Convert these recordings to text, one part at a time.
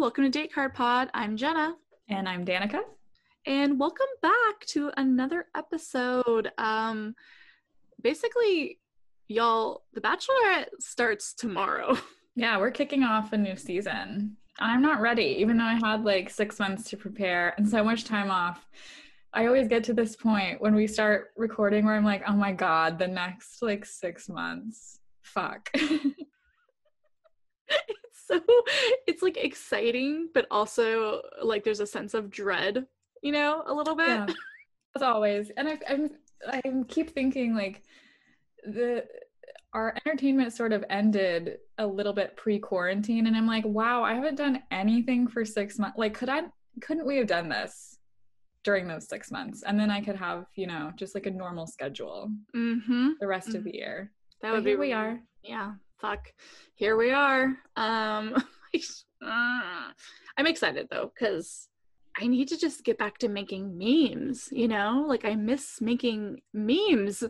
welcome to Date Card Pod. I'm Jenna. And I'm Danica. And welcome back to another episode. Um basically, y'all, The Bachelorette starts tomorrow. Yeah, we're kicking off a new season. I'm not ready, even though I had like six months to prepare and so much time off. I always get to this point when we start recording where I'm like, oh my God, the next like six months. Fuck. it's so it's like exciting, but also like there's a sense of dread, you know, a little bit. Yeah. As always. And I I'm I keep thinking like the our entertainment sort of ended a little bit pre-quarantine and I'm like, wow, I haven't done anything for 6 months. Like could I couldn't we have done this during those 6 months? And then I could have, you know, just like a normal schedule Mm-hmm. the rest Mhm. of the year. That But would be we are. Yeah. Fuck. Here we are. Um uh, I'm excited though, because I need to just get back to making memes, you know? Like I miss making memes.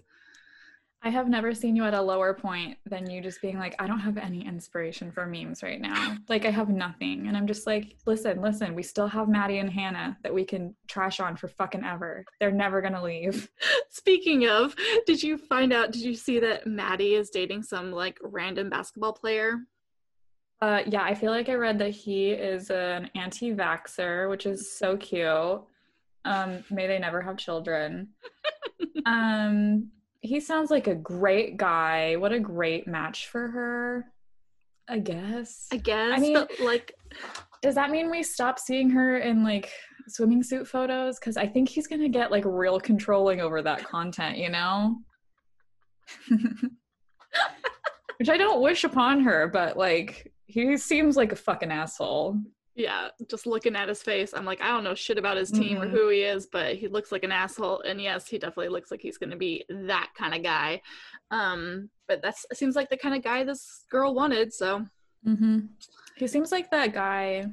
I have never seen you at a lower point than you just being like, I don't have any inspiration for memes right now. Like, I have nothing. And I'm just like, listen, listen, we still have Maddie and Hannah that we can trash on for fucking ever. They're never going to leave. Speaking of, did you find out, did you see that Maddie is dating some like random basketball player? Uh, yeah, I feel like I read that he is an anti vaxxer, which is so cute. Um, may they never have children. um, he sounds like a great guy. What a great match for her, I guess. I guess. I mean- but like Does that mean we stop seeing her in like swimming suit photos? Because I think he's gonna get like real controlling over that content, you know? Which I don't wish upon her, but like he seems like a fucking asshole. Yeah, just looking at his face, I'm like, I don't know shit about his team or Mhm. who he is, but he looks like an asshole. And yes, he definitely looks like he's gonna be that kind of guy. Um, but that seems like the kind of guy this girl wanted. So Mm-hmm. He seems like that guy,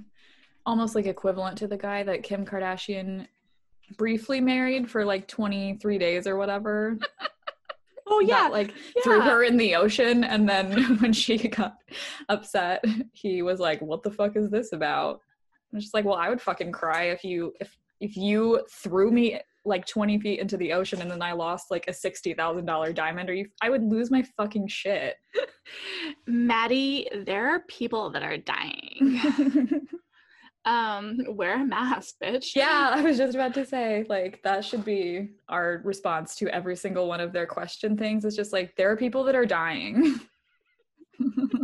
almost like equivalent to the guy that Kim Kardashian briefly married for like 23 days or whatever. oh that, like threw her in the ocean and then when she got upset he was like what the fuck is this about? I'm just like well i would fucking cry if you if if you threw me like 20 feet into the ocean and then i lost like a $60000 diamond or you i would lose my fucking shit. Maddie, there are people that are dying. um, wear a mask, bitch. yeah i was just about to say like that should be our response to every single one of their question things it's just like there are people that are dying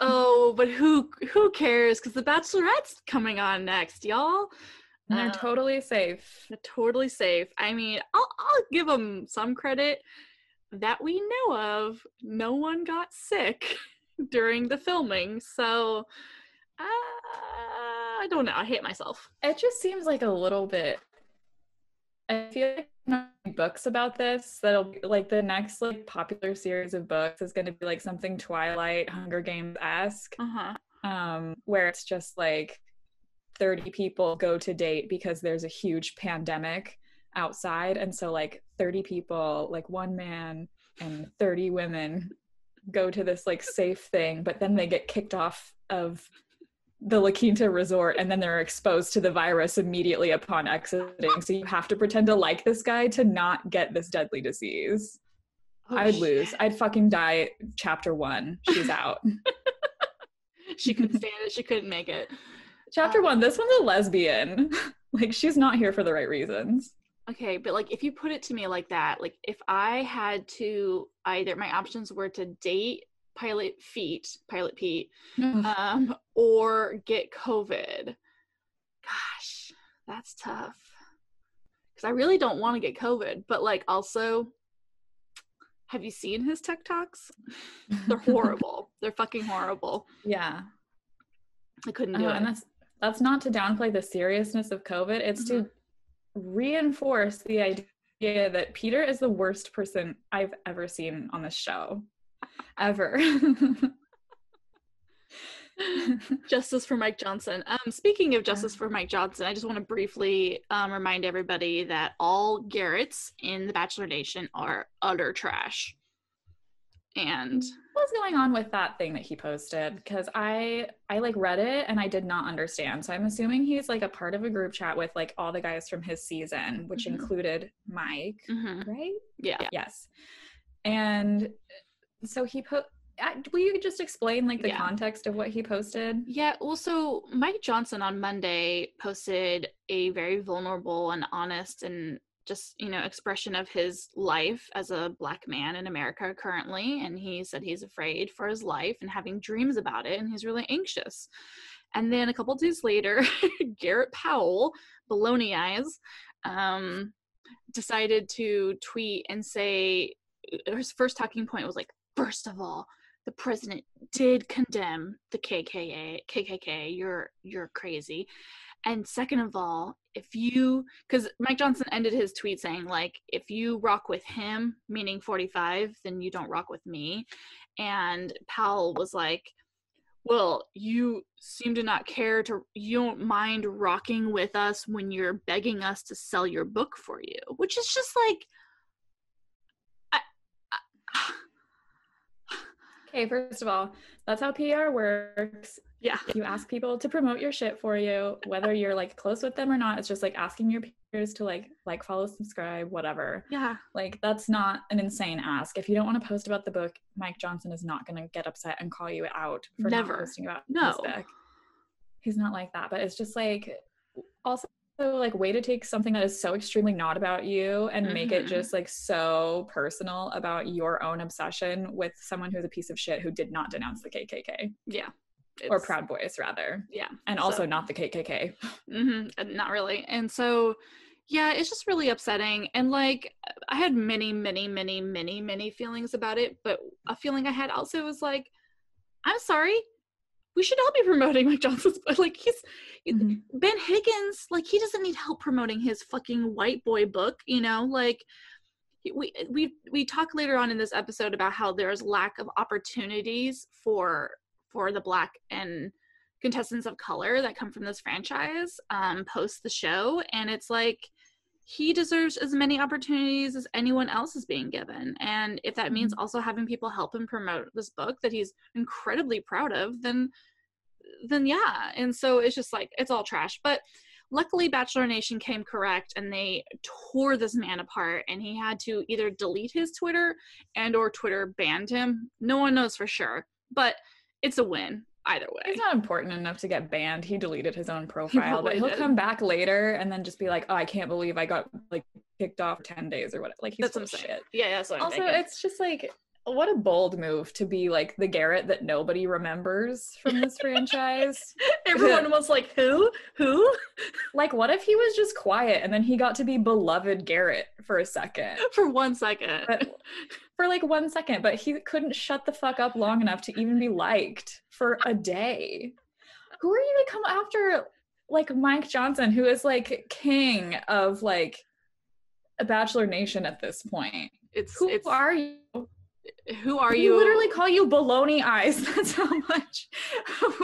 oh, but who who cares? Because the Bachelorette's coming on next, y'all. and they're Uh, totally safe They're totally safe. I mean, I'll I'll give them some credit that we know of. No one got sick during the filming, so uh, I don't know. I hate myself. It just seems like a little bit. I feel like I'm not reading books about this. That'll be like the next like popular series of books is going to be like something Twilight, Hunger Games esque, Uh huh. um, where it's just like thirty people go to date because there's a huge pandemic outside, and so like thirty people, like one man and thirty women, go to this like safe thing, but then they get kicked off of the La Quinta resort and then they're exposed to the virus immediately upon exiting. So you have to pretend to like this guy to not get this deadly disease. Oh, I would lose. I'd fucking die chapter one. She's out. She couldn't stand it. She couldn't make it. chapter um, one, this one's a lesbian. like she's not here for the right reasons. Okay, but like if you put it to me like that, like if I had to either my options were to date Pilot Feet, Pilot Pete, um, or get COVID. Gosh, that's tough. Because I really don't want to get COVID, but like also, have you seen his TikToks? They're horrible. They're fucking horrible. yeah. I couldn't Oh, do and it. that's that's not to downplay the seriousness of COVID. It's to reinforce the idea that Peter is the worst person I've ever seen on this show. Ever. Justice for Mike Johnson. Um, speaking of justice for Mike Johnson, I just want to briefly um, remind everybody that all Garrett's in the Bachelor Nation are utter trash. And What's going on with that thing that he posted? Because I I like read it and I did not understand. So I'm assuming he's like a part of a group chat with like all the guys from his season, which Mhm. included Mike, Mhm. right? Yeah. Yes. And so he put. Will you just explain like the Yeah. context of what he posted? Yeah, well, so Mike Johnson on Monday posted a very vulnerable and honest and just, you know, expression of his life as a black man in America currently. And he said he's afraid for his life and having dreams about it, and he's really anxious. And then a couple days later, Garrett Powell, baloney eyes, um, decided to tweet and say his first talking point was like, first of all, the president did condemn the KKA, KKK. You're you're crazy. And second of all, if you cuz Mike Johnson ended his tweet saying like if you rock with him, meaning 45, then you don't rock with me. And Powell was like well, you seem to not care to you don't mind rocking with us when you're begging us to sell your book for you, which is just like I, I, Okay, first of all, that's how PR works. yeah. You ask people to promote your shit for you, whether you're like close with them or not. It's just like asking your peers to like like follow, subscribe, whatever. Yeah. Like that's not an insane ask. If you don't want to post about the book, Mike Johnson is not going to get upset and call you out for Never. not posting about No. this book. He's not like that, but it's just like also like way to take something that is so extremely not about you and make it Mhm. just like so personal about your own obsession with someone who's a piece of shit who did not denounce the KKK Yeah. or Proud Boys rather, Yeah. and also So- not the KKK. hmm Not really. And so, yeah, it's just really upsetting. And like, I had many, many, many, many, many feelings about it. But a feeling I had also was like, I'm sorry. We should all be promoting Mike Johnson's book. Like, he's Mhm. Ben Higgins. Like, he doesn't need help promoting his fucking white boy book. You know, like. We we we talk later on in this episode about how there's lack of opportunities for for the black and contestants of color that come from this franchise um, post the show and it's like he deserves as many opportunities as anyone else is being given. And if that means mm-hmm. also having people help him promote this book that he's incredibly proud of then then yeah. And so it's just like it's all trash. But luckily bachelor nation came correct and they tore this man apart and he had to either delete his twitter and or twitter banned him. No one knows for sure but it's a win either way He's not important enough to get banned. He deleted his own profile, but he'll did. come back later and then just be like, "Oh, I can't believe I got like kicked off ten days or what." Like he's That's full what I'm saying. shit. Yeah, that's what I'm Also, thinking. it's just like what a bold move to be like the Garrett that nobody remembers from this franchise. Everyone was like, "Who? Who?" Like, what if he was just quiet and then he got to be beloved Garrett for a second? For one second. But for like one second, but he couldn't shut the fuck up long enough to even be liked for a day. Who are you to come after like Mike Johnson, who is like king of like a Bachelor Nation at this point? it's Who it's are you? Who are We you? literally call you baloney eyes. That's how much.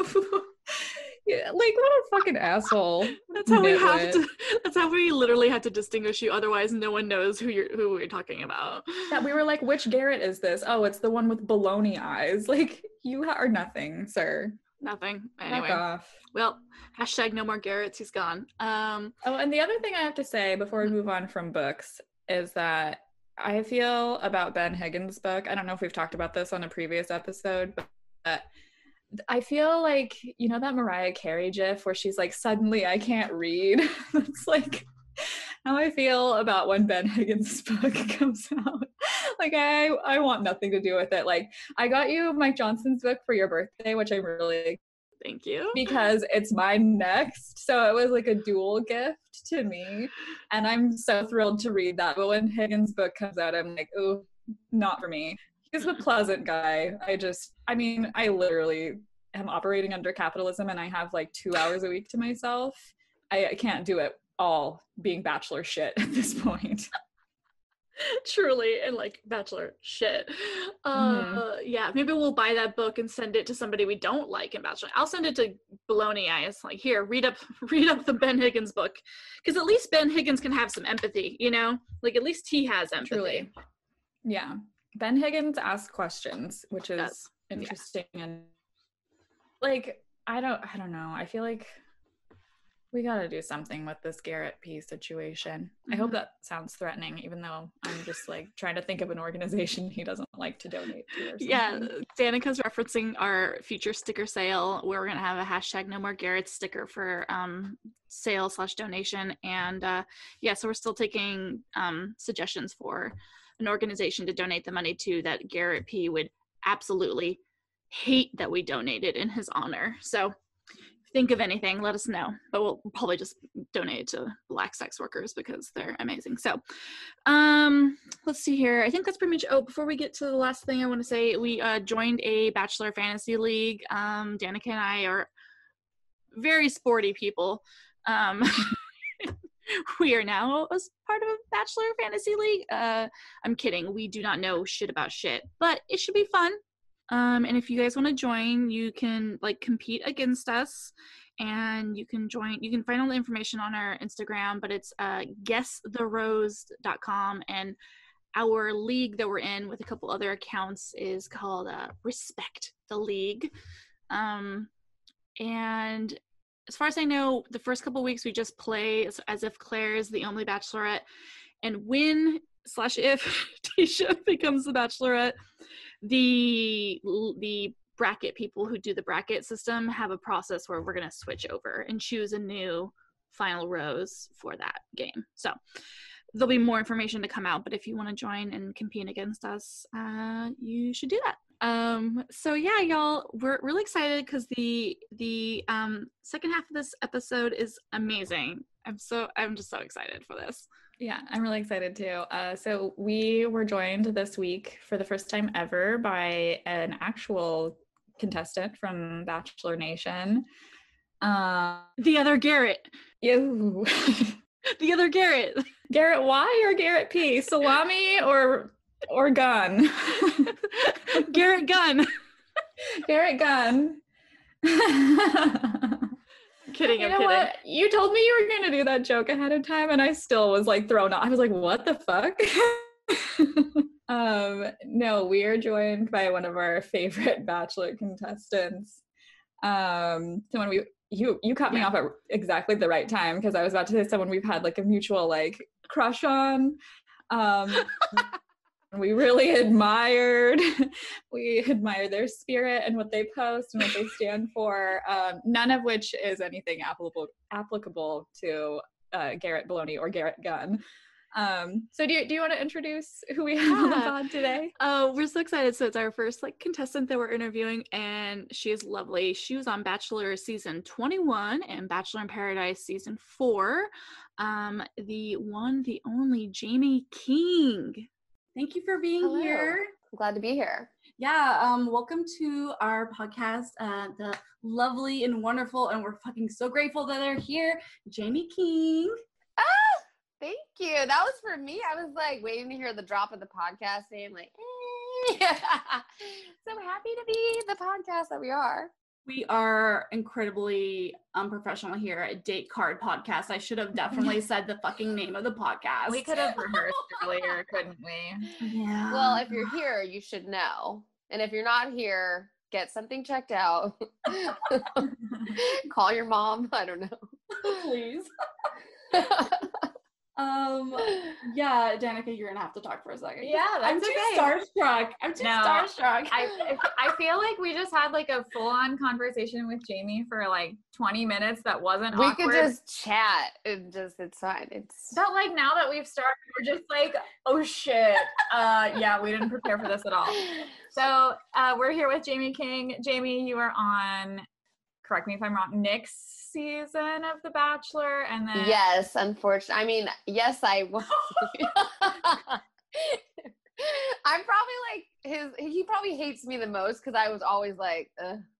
yeah, like what a fucking asshole. that's how we have to. That's how we literally had to distinguish you. Otherwise, no one knows who you're who we're talking about. Yeah, we were like, which Garrett is this? Oh, it's the one with baloney eyes. Like you are nothing, sir. Nothing. Anyway, off. well, hashtag no more Garrett's. He's gone. Um, Oh, and the other thing I have to say before we move on from books is that I feel about Ben Higgins' book. I don't know if we've talked about this on a previous episode, but I feel like you know that Mariah Carey gif where she's like, "Suddenly I can't read." It's like how I feel about when Ben Higgins' book comes out. like I I want nothing to do with it. Like I got you Mike Johnson's book for your birthday, which I'm really thank you. because it's my next. So it was like a dual gift to me. And I'm so thrilled to read that. But when Higgins' book comes out, I'm like, oh, not for me. He's a pleasant guy. I just, I mean, I literally am operating under capitalism and I have like two hours a week to myself. I, I can't do it all being bachelor shit at this point. Truly, and like Bachelor shit. Uh, Mhm. yeah, maybe we'll buy that book and send it to somebody we don't like in Bachelor. I'll send it to Baloney Eyes. Like, here, read up, read up the Ben Higgins book, because at least Ben Higgins can have some empathy. You know, like at least he has empathy. Truly. Yeah. Ben Higgins asked questions, which is interesting and like I don't I don't know. I feel like we got to do something with this Garrett P situation. I hope Mhm. that sounds threatening even though I'm just like trying to think of an organization he doesn't like to donate to or Yeah. Danica's referencing our future sticker sale where we're gonna have a hashtag no more Garrett sticker for um sale slash donation. And uh yeah, so we're still taking um suggestions for an organization to donate the money to that Garrett P would absolutely hate that we donated in his honor. So think of anything, let us know. But we'll probably just donate to black sex workers because they're amazing. So um let's see here. I think that's pretty much oh before we get to the last thing I want to say, we uh joined a bachelor fantasy league. Um Danica and I are very sporty people. Um we are now as part of a bachelor fantasy league. Uh I'm kidding. We do not know shit about shit, but it should be fun. Um, and if you guys want to join, you can like compete against us and you can join you can find all the information on our instagram but it's uh guesstherose.com and our league that we're in with a couple other accounts is called uh, respect the league. Um, and as far as i know the first couple weeks we just play as, as if claire is the only bachelorette and when slash if tayshia becomes the bachelorette the the bracket people who do the bracket system have a process where we're going to switch over and choose a new final rose for that game. So there'll be more information to come out but if you want to join and compete against us uh, you should do that. Um so yeah y'all we're really excited because the the um second half of this episode is amazing. I'm so i'm just so excited for this Yeah, I'm really excited too. Uh, so we were joined this week for the first time ever by an actual contestant from Bachelor Nation. Um, the other garrett you, the other garrett Garrett Y or Garrett P? Salami or or gun? garrett Gun. Garrett Gun. Kidding you i'm know kidding what? You told me you were going to do that joke ahead of time, and I still was like thrown off. I was like, what the fuck? um, no, we are joined by one of our favorite Bachelor contestants. Um, someone we you you cut me off at exactly the right time because I was about to say someone we've had like a mutual like crush on. Um, we really admired we admire their spirit and what they post and what they stand for um, none of which is anything applicable applicable to uh, garrett baloney or garrett gunn um, so do you, do you want to introduce who we have on the pod today Oh, we're so excited. So it's our first like contestant that we're interviewing and she is lovely. She was on Bachelor season 21 and Bachelor in Paradise season 4. Um the one the only Jaimi King. Thank you for being Hello. here. I'm glad to be here. Yeah, um, welcome to our podcast. Uh, the lovely and wonderful, and we're fucking so grateful that they're here. Jaimi King. Ah, thank you. That was for me. I was like waiting to hear the drop of the podcast name. Like, eh. so happy to be the podcast that we are. We are incredibly unprofessional here at Date Card Podcast. I should have definitely said the fucking name of the podcast. we could have rehearsed earlier couldn't we Yeah. Well, if you're here, you should know. And if you're not here, get something checked out. Call your mom. I don't know. please. Um. Yeah, Danica, you're gonna have to talk for a second. Yeah, I'm that's too okay. starstruck. I'm too No, starstruck. I, I feel like we just had like a full-on conversation with Jaimi for like 20 minutes that wasn't we awkward. could just chat. It just it's fine. It's But like now that we've started, we're just like, oh shit. Uh, yeah, we didn't prepare for this at all. So uh, we're here with Jaimi King. Jaimi, you are on, correct me if I'm wrong, Nick's season of The Bachelor, and then Yes, unfortunately. I mean, yes, I was. I'm probably like his. He probably hates me the most because I was always like,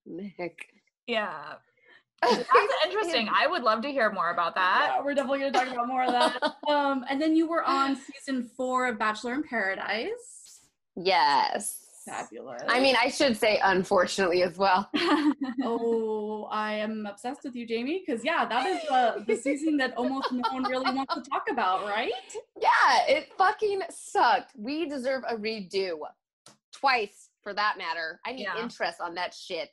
Nick. yeah, that's interesting. I would love to hear more about that. Yeah, we're definitely gonna talk about more of that. Um, and then you were on season four of Bachelor in Paradise. yes. Fabulous. I mean, I should say unfortunately as well. oh, I am obsessed with you, Jaimi, because yeah, that is the the season that almost no one really wants to talk about, right? Yeah, it fucking sucked. We deserve a redo. twice for that matter. I need Yeah. interest on that shit.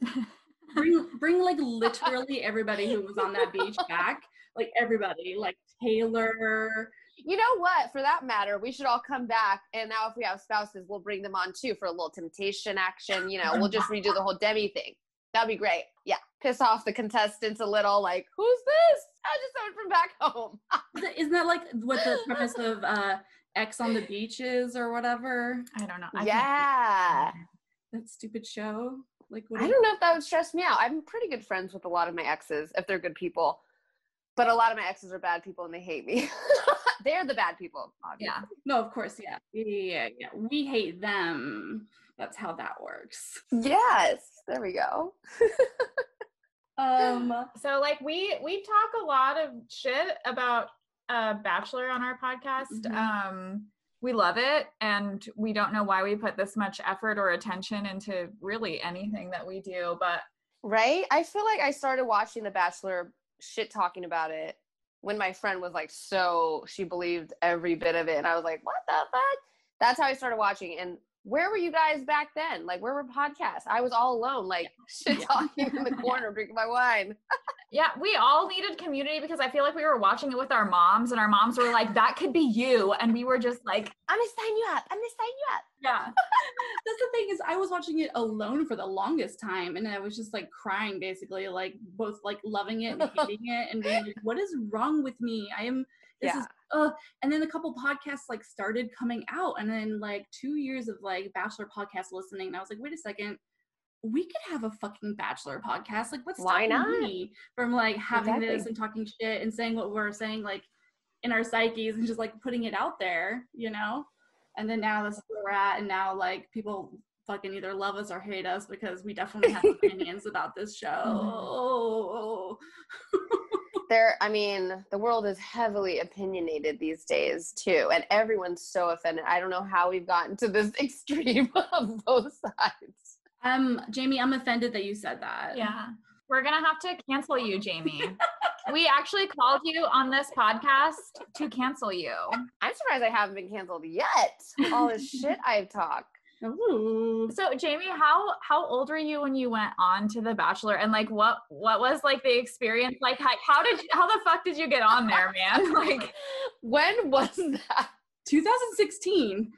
bring bring like literally everybody who was on that beach back. Like everybody, like Taylor. You know what? For that matter, we should all come back. And now, if we have spouses, we'll bring them on too for a little temptation action. You know, we'll just redo the whole Demi thing. That'd be great. Yeah. Piss off the contestants a little, like, who's this? I just someone from back home. Isn't that like what the premise of uh Ex on the Beach is or whatever? I don't know. I yeah. That stupid show. Like what I don't know if that would stress me out. I'm pretty good friends with a lot of my exes, if they're good people. But a lot of my exes are bad people and they hate me. they're the bad people, obviously. Yeah. No, of course, yeah. Yeah, yeah, yeah. We hate them. That's how that works. Yes. There we go. Um So like we we talk a lot of shit about uh Bachelor on our podcast. Mhm. Um we love it and we don't know why we put this much effort or attention into really anything that we do, but Right? I feel like I started watching The Bachelor shit talking about it when my friend was like so she believed every bit of it and I was like, "What the fuck?" That's how I started watching and where were you guys back then? Like where were podcasts? I was all alone like shit talking in the corner drinking my wine. yeah, we all needed community because I feel like we were watching it with our moms and our moms were like, that could be you. And we were just like, I'm going to sign you up. I'm going to sign you up. yeah. that's the thing is I was watching it alone for the longest time and I was just like crying basically, like both like loving it and hating it and being like, what is wrong with me? I am this is uh and then a couple podcasts like started coming out and then like two years of like bachelor podcast listening and I was like, wait a second, we could have a fucking bachelor podcast. Like what's Why not? me from like having this and talking shit and saying what we're saying like in our psyches and just like putting it out there, you know? And then now this is where we're at and now like people fucking either love us or hate us because we definitely have opinions about this show. There i mean the world is heavily opinionated these days too and everyone's so offended i don't know how we've gotten to this extreme of both sides Um, Jaimi, I'm offended that you said that. Yeah. We're going to have to cancel you, Jaimi. we actually called you on this podcast to cancel you. i'm surprised i haven't been canceled yet all this shit i've talked Ooh. So Jaimi, how how old were you when you went on to The Bachelor, and like what what was like the experience like? How, how did you, how the fuck did you get on there, man? Like, when was that 2016.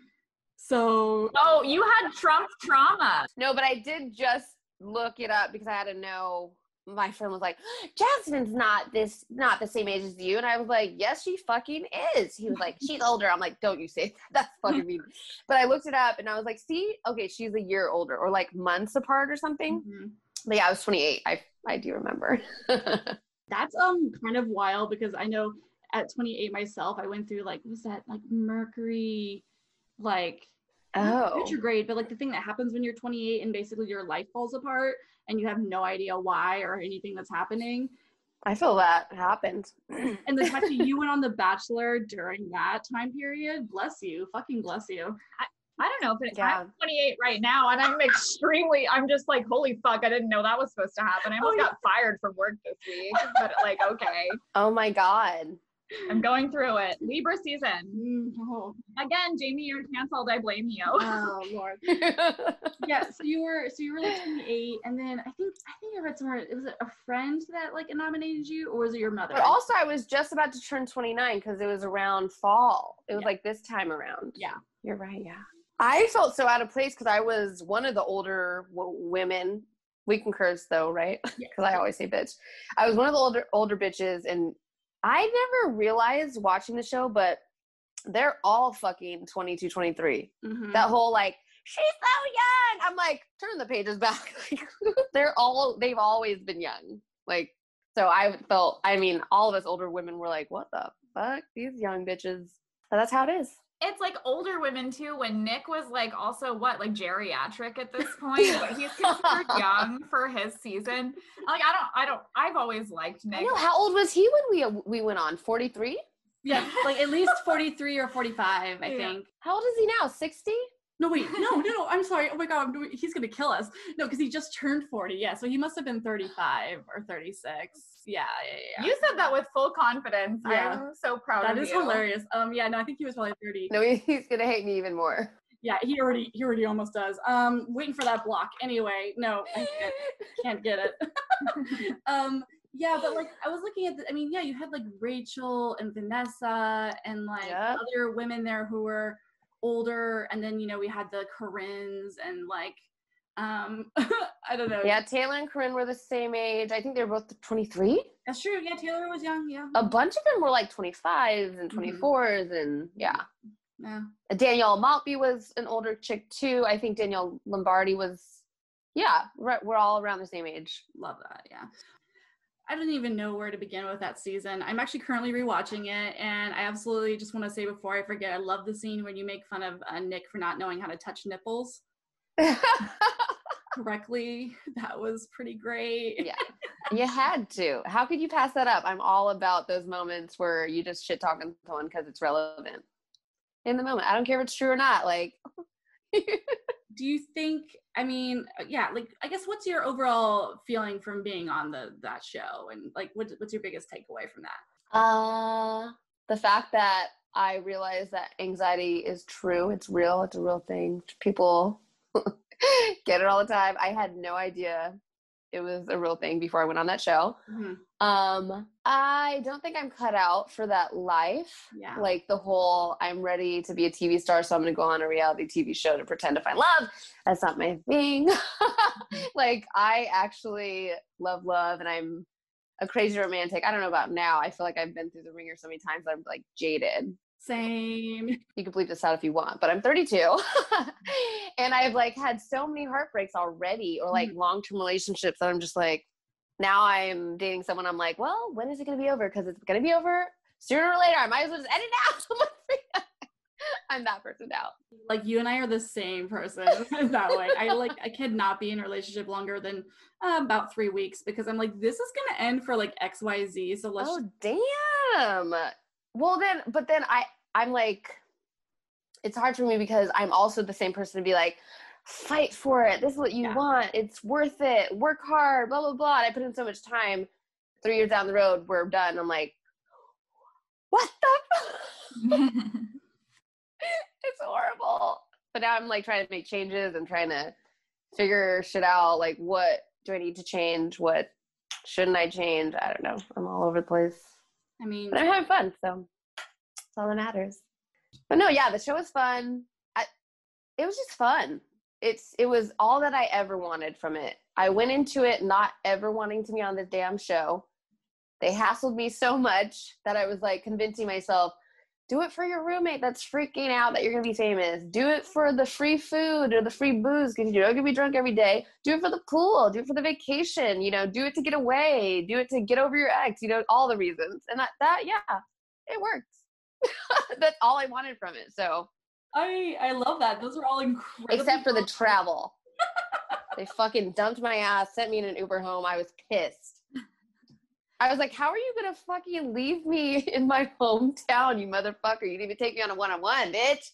So oh, you had Trump trauma. no but i did just look it up because i had to know my friend was like jasmine's not this not the same age as you. And i was like yes she fucking is. He was like she's older. I'm like don't you say that. That's fucking mean. But i looked it up and i was like see okay she's a year older or like months apart or something. Mhm. But yeah, I was 28. I I do remember. that's um kind of wild because I know at 28 myself, I went through like was that? Like Mercury, like oh, retrograde, but like the thing that happens when you're 28 and basically your life falls apart and you have no idea why or anything that's happening. I feel that happened. And the fact that you went on The Bachelor during that time period, bless you, fucking bless you. I don't know if it, Yeah. I'm 28 right now, and I'm extremely. I'm just like, holy fuck! I didn't know that was supposed to happen. I almost Oh, got fired from work this week, but like, okay, oh my god. I'm going through it. Libra season Mm, oh, again. Jaimi, you're canceled. I blame you. oh lord. yeah so you were so you were like 28 and then i think i think i read somewhere it was a friend that like nominated you or was it your mother but also, I was just about to turn 29 because it was around fall. It was Yeah. like this time around. yeah You're right. Yeah. I felt so out of place because I was one of the older w- women. We can curse though, right? Because Yeah. I always say bitch. I was one of the older older bitches, and I never realized watching the show, but they're all fucking 22, 23. Mhm. That whole like she's so young. I'm like, turn the pages back. They're all they've always been young. Like, so I felt. I mean, all of us older women were like, what the fuck? These young bitches. But that's how it is. It's like older women too. When Nick was like also what like geriatric at this point, but he's considered young for his season. Like I don't, I don't. I've always liked I Nick. know. How old was he when we we went on? 43? yeah like at least 43 or 45 i Yeah. think How old is he now? 60? No wait no no no i'm sorry oh my god I'm doing, he's gonna kill us no because he just turned 40 yeah so he must have been 35 or 36 yeah yeah yeah, You said that with full confidence. Yeah. I'm so proud that of is you. hilarious um yeah no i think he was probably 30 No, he's gonna hate me even more. Yeah, he already he already almost does. Um, waiting for that block. Anyway, no, I can't, can't get it. um, yeah, but like I was looking at the, I mean, yeah, you had like Rachel and Vanessa and like Yep. other women there who were older, and then you know we had the Corinnes and like um I don't know. Yeah, Taylor and Corinne were the same age. I think they were both 23. That's true. Yeah, Taylor was young. Yeah. A bunch of them were like 25s and Mhm. 24s, and yeah. Yeah. Danielle Maltby was an older chick too. I think Danielle Lombardi was, yeah, right. We're all around the same age. Love that. Yeah. I don't even know where to begin with that season. I'm actually currently rewatching it, and I absolutely just want to say before I forget, I love the scene when you make fun of uh, Nick for not knowing how to touch nipples correctly. That was pretty great. yeah, you had to. How could you pass that up? I'm all about those moments where you just shit talking someone because it's relevant in the moment. I don't care if it's true or not. Like, Do you think? I mean, uh, yeah. Like, I guess what's your overall feeling from being on the that show, and like, what, what's your biggest takeaway from that? uh, the fact that I realize that anxiety is true. It's real. It's a real thing. People get it all the time. I had no idea it was a real thing before I went on that show. Mhm. Um, I don't think I'm cut out for that life. Yeah. Like the whole I'm ready to be a TV star, so I'm gonna go on a reality TV show to pretend to find love. That's not my thing. like I actually love love and I'm a crazy romantic. I don't know about now. I feel like I've been through the ringer so many times I'm like jaded. Same. You can bleep this out if you want, but I'm 32. and I've like had so many heartbreaks already or like long-term relationships that I'm just like now I'm dating someone I'm like, well, when is it going to be over? Cuz it's going to be over sooner or later. I might as well just end it now. I'm that person now. Like you and I are the same person that way. I like I cannot be in a relationship longer than uh, about three weeks because I'm like this is gonna end for like X Y Z. So let's Oh damn. Well then, but then I I'm like, it's hard for me because I'm also the same person to be like, fight for it. This is what you Yeah. want. It's worth it. Work hard. Blah blah blah. And I put in so much time. Three years down the road, we're done. I'm like, what the? Fuck? it's horrible. But now I'm like trying to make changes and trying to figure shit out. Like, what do I need to change? What shouldn't I change? I don't know. I'm all over the place. I mean But I'm having fun, so that's all that matters. But no, yeah, the show was fun. I, it was just fun. It's it was all that I ever wanted from it. I went into it not ever wanting to be on this damn show. They hassled me so much that I was like convincing myself, do it for your roommate that's freaking out that you're gonna be famous. Do it for the free food or the free booze because you're not gonna be drunk every day. Do it for the pool. Do it for the vacation. You know, do it to get away. Do it to get over your ex. You know, all the reasons. And that, that yeah, it works. that's all I wanted from it. So I I love that. Those are all incredible. except for the travel, they fucking dumped my ass, sent me in an Uber home. I was pissed. I was like, how are you gonna fucking leave me in my hometown, you motherfucker? You didn't even take me on a one on one, bitch.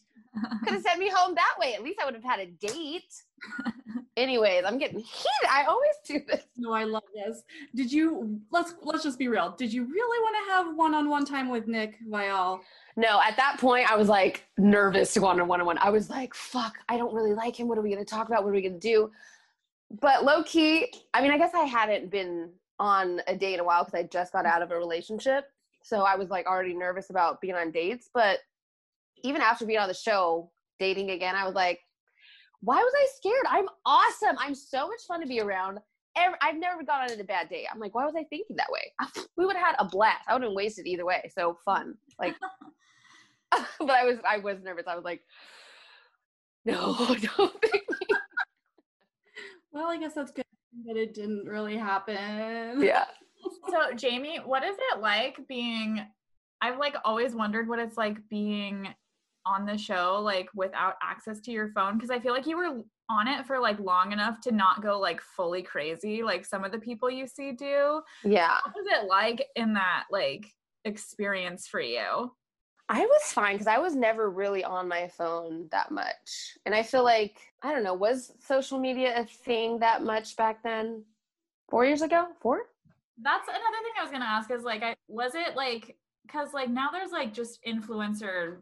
Could have sent me home that way. At least I would have had a date. Anyways, I'm getting heated. I always do this. No, I love this. Did you let's let's just be real. Did you really want to have one-on-one time with Nick Viall? No, at that point, I was like nervous to go on a one on one. I was like, fuck, I don't really like him. What are we going to talk about? What are we going to do? But low key, I mean, I guess I hadn't been on a date in a while because I just got out of a relationship. So I was like already nervous about being on dates. But even after being on the show, dating again, I was like, why was I scared? I'm awesome. I'm so much fun to be around. I've never gone on a bad date. I'm like, why was I thinking that way? We would have had a blast. I would have been wasted either way. So fun. Like, but I was I was nervous. I was like, no, don't think me. Well, I guess that's good that it didn't really happen. Yeah. So, Jaimi, what is it like being? I've like always wondered what it's like being on the show, like without access to your phone, because I feel like you were on it for like long enough to not go like fully crazy, like some of the people you see do. Yeah. What was it like in that like experience for you? I was fine because I was never really on my phone that much. And I feel like, I don't know, was social media a thing that much back then? Four years ago? Four? That's another thing I was gonna ask is like, I was it like, cause like now there's like just influencer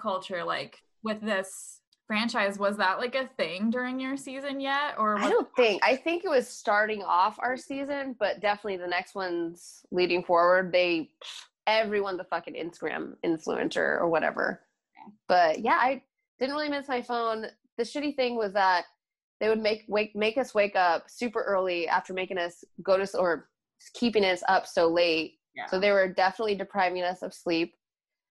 culture, like with this franchise was that like a thing during your season yet or I don't think. I think it was starting off our season, but definitely the next ones leading forward, they everyone's a fucking Instagram influencer or whatever. But yeah, I didn't really miss my phone. The shitty thing was that they would make wake make us wake up super early after making us go to or keeping us up so late. Yeah. So they were definitely depriving us of sleep.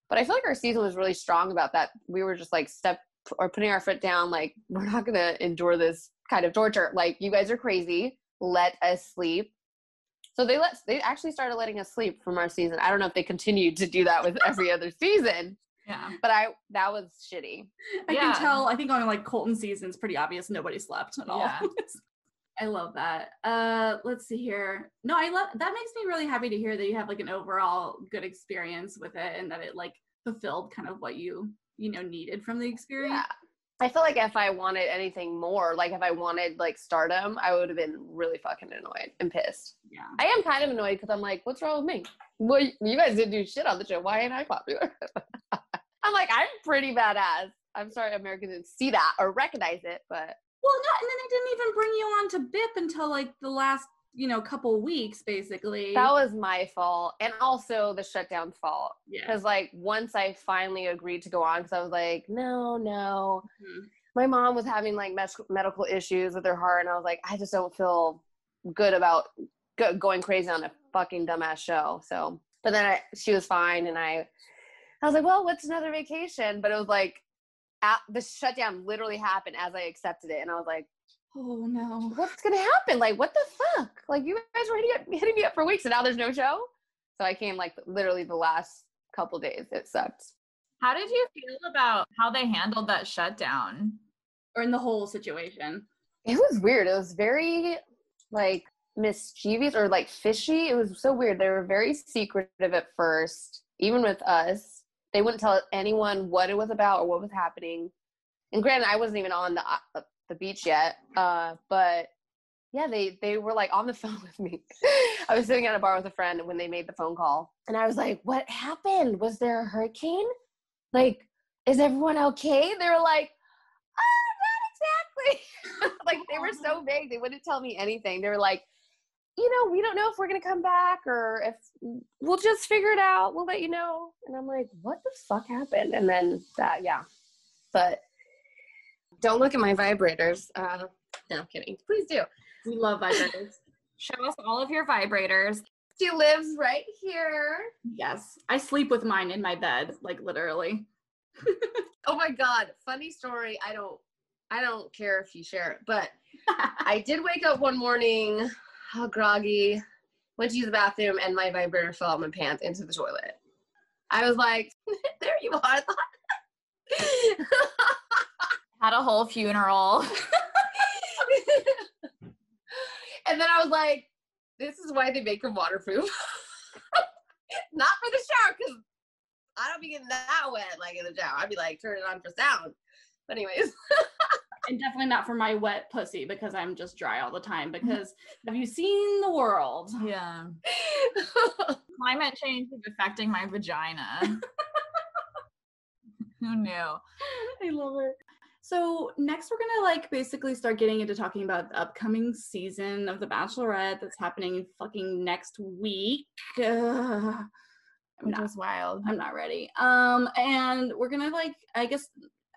But I feel like our season was really strong about that. We were just like step or putting our foot down, like we're not gonna endure this kind of torture. Like you guys are crazy. Let us sleep. So they let they actually started letting us sleep from our season. I don't know if they continued to do that with every other season, yeah but I that was shitty. I Yeah. can tell. I think on like Colton season, it's pretty obvious nobody slept at all. Yeah. I love that. Uh, let's see here. No, I love that. Makes me really happy to hear that you have like an overall good experience with it, and that it like fulfilled kind of what you you know needed from the experience. Yeah. I feel like if I wanted anything more, like if I wanted like stardom, I would have been really fucking annoyed and pissed. Yeah. I am kind of annoyed because I'm like, what's wrong with me? Well, you guys didn't do shit on the show. Why ain't I popular? I'm like, I'm pretty badass. I'm sorry Americans didn't see that or recognize it, but Well, no, and then they didn't even bring you on to BIP until like the last you know a couple weeks, basically. that was my fault. And also the shutdown's fault. yeah. Because like once I finally agreed to go on, because I was like, no, no. Mhm. My mom was having like medical issues with her heart, and I was like, I just don't feel good about go- going crazy on a fucking dumbass show. So, but then I, she was fine, and I, I was like, well, what's another vacation? But it was like, at, the shutdown literally happened as I accepted it, and I was like, Oh no. what's gonna happen? Like, what the fuck? Like, you guys were hitting, up- hitting me up for weeks, and now there's no show. So I came like literally the last couple days. It sucked. how did you feel about how they handled that shutdown Or in the whole situation. It was weird. It was very like mischievous or like fishy. It was so weird. They were very secretive at first, even with us. They wouldn't tell anyone what it was about or what was happening. And granted, I wasn't even on the uh, the beach yet, uh, but yeah, they they were like on the phone with me. I was sitting at a bar with a friend when they made the phone call, and I was like, "What happened? Was there a hurricane? Like, is everyone okay?" They were like, "Oh, not exactly." like they were so vague; they wouldn't tell me anything. They were like, "You know, we don't know if we're gonna come back or if we'll just figure it out. We'll let you know." And I'm like, "What the fuck happened?" And then that, yeah, but don't look at my vibrators. Uh, no, I'm kidding. Please do. We love vibrators. show us all of your vibrators She lives right here. yes. I sleep with mine in my bed, like literally. Oh my god, funny story. I don't I don't care if you share it, but I did wake up one morning, oh, groggy, went to use the bathroom, and my vibrator fell out my pants into the toilet. I was like, there you are. Had a whole funeral and then I was like, this is why they make them waterproof. Not for the shower, because I don't be getting that wet like in the shower. I'd be like, turn it on for sound. But anyways. and definitely not for my wet pussy because I'm just dry all the time. Because have you seen the world? yeah climate change is affecting my vagina who knew I love it. So next we're gonna like basically start getting into talking about the upcoming season of The Bachelorette that's happening fucking next week. Ugh. I'm which not, was wild I'm not ready. Um, and we're gonna like I guess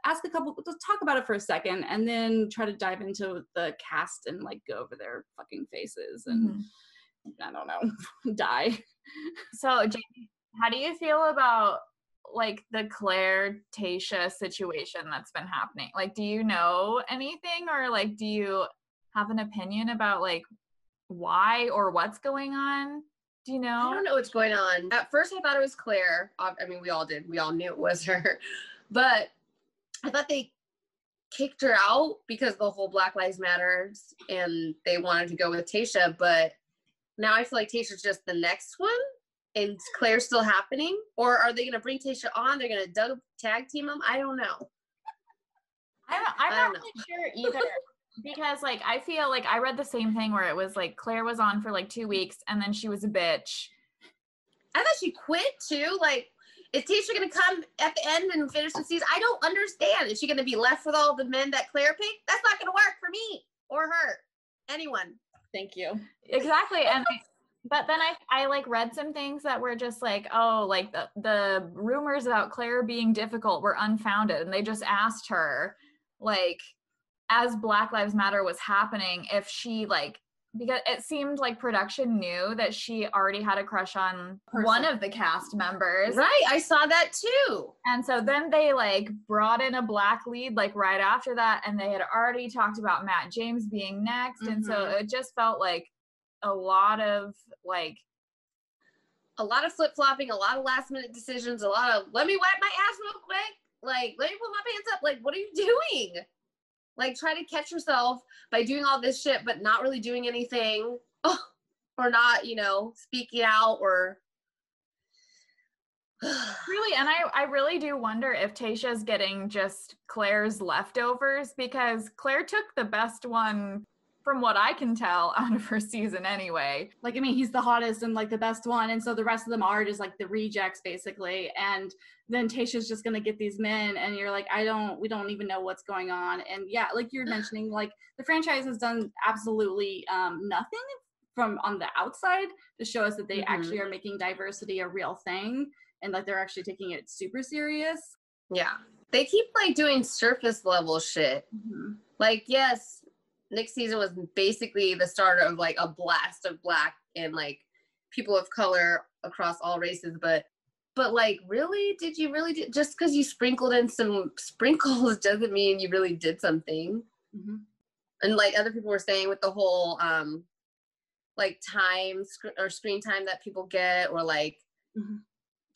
ask a couple let's talk about it for a second and then try to dive into the cast and like go over their fucking faces and Mhm. I don't know, die. So, Jaimi, how do you feel about like the Claire Tayshia situation that's been happening? Like, do you know anything, or like, do you have an opinion about like why or what's going on? Do you know? I don't know what's going on. At first, I thought it was Claire. I mean, we all did. We all knew it was her. But I thought they kicked her out because the whole Black Lives Matters and they wanted to go with Tayshia. But now I feel like Tayshia's just the next one and Claire's still happening. Or are they going to bring Tayshia on? They're going to dug- tag team them? I don't know. I'm, I'm I not don't know. really sure either. because like I feel like I read the same thing where it was like Claire was on for like two weeks and then she was a bitch. I thought she quit too. Like, Is Tayshia gonna come at the end and finish the season? I don't understand. Is she gonna be left with all the men that Claire picked? That's not gonna work for me or her. Anyone. Thank you. Exactly. And but then I I like read some things that were just like, oh, like the the rumors about clare being difficult were unfounded. And they just asked her, like, as Black Lives Matter was happening, if she like because it seemed like production knew that she already had a crush on Person. one of the cast members. Right. I saw that too. And so then they like brought in a black lead like right after that and they had already talked about Matt James being next and so Mhm. it just felt like a lot of like A lot of flip flopping, a lot of last minute decisions, a lot of let me wipe my ass real quick. Like, let me put my pants up. Like, what are you doing? Like, try to catch yourself by doing all this shit, but not really doing anything, or not, you know, speaking out, or really and I I really do wonder if Tayshia's getting just Clare's leftovers because Clare took the best one from what I can tell out of her season anyway. Like, I mean, he's the hottest and like the best one. And so the rest of them are just like the rejects basically. And then Tayshia's just gonna get these men and you're like, I don't we don't even know what's going on. And yeah, like you're mentioning, like the franchise has done absolutely um nothing from on the outside to show us that they Mhm. actually are making diversity a real thing and like they're actually taking it super serious. yeah. They keep like doing surface level shit. Like, yes, next season was basically the start of like a blast of black and like people of color across all races, but but like really did you really do just because you sprinkled in some sprinkles doesn't mean you really did something Mhm. and like other people were saying with the whole um like time sc- or screen time that people get or like Mhm.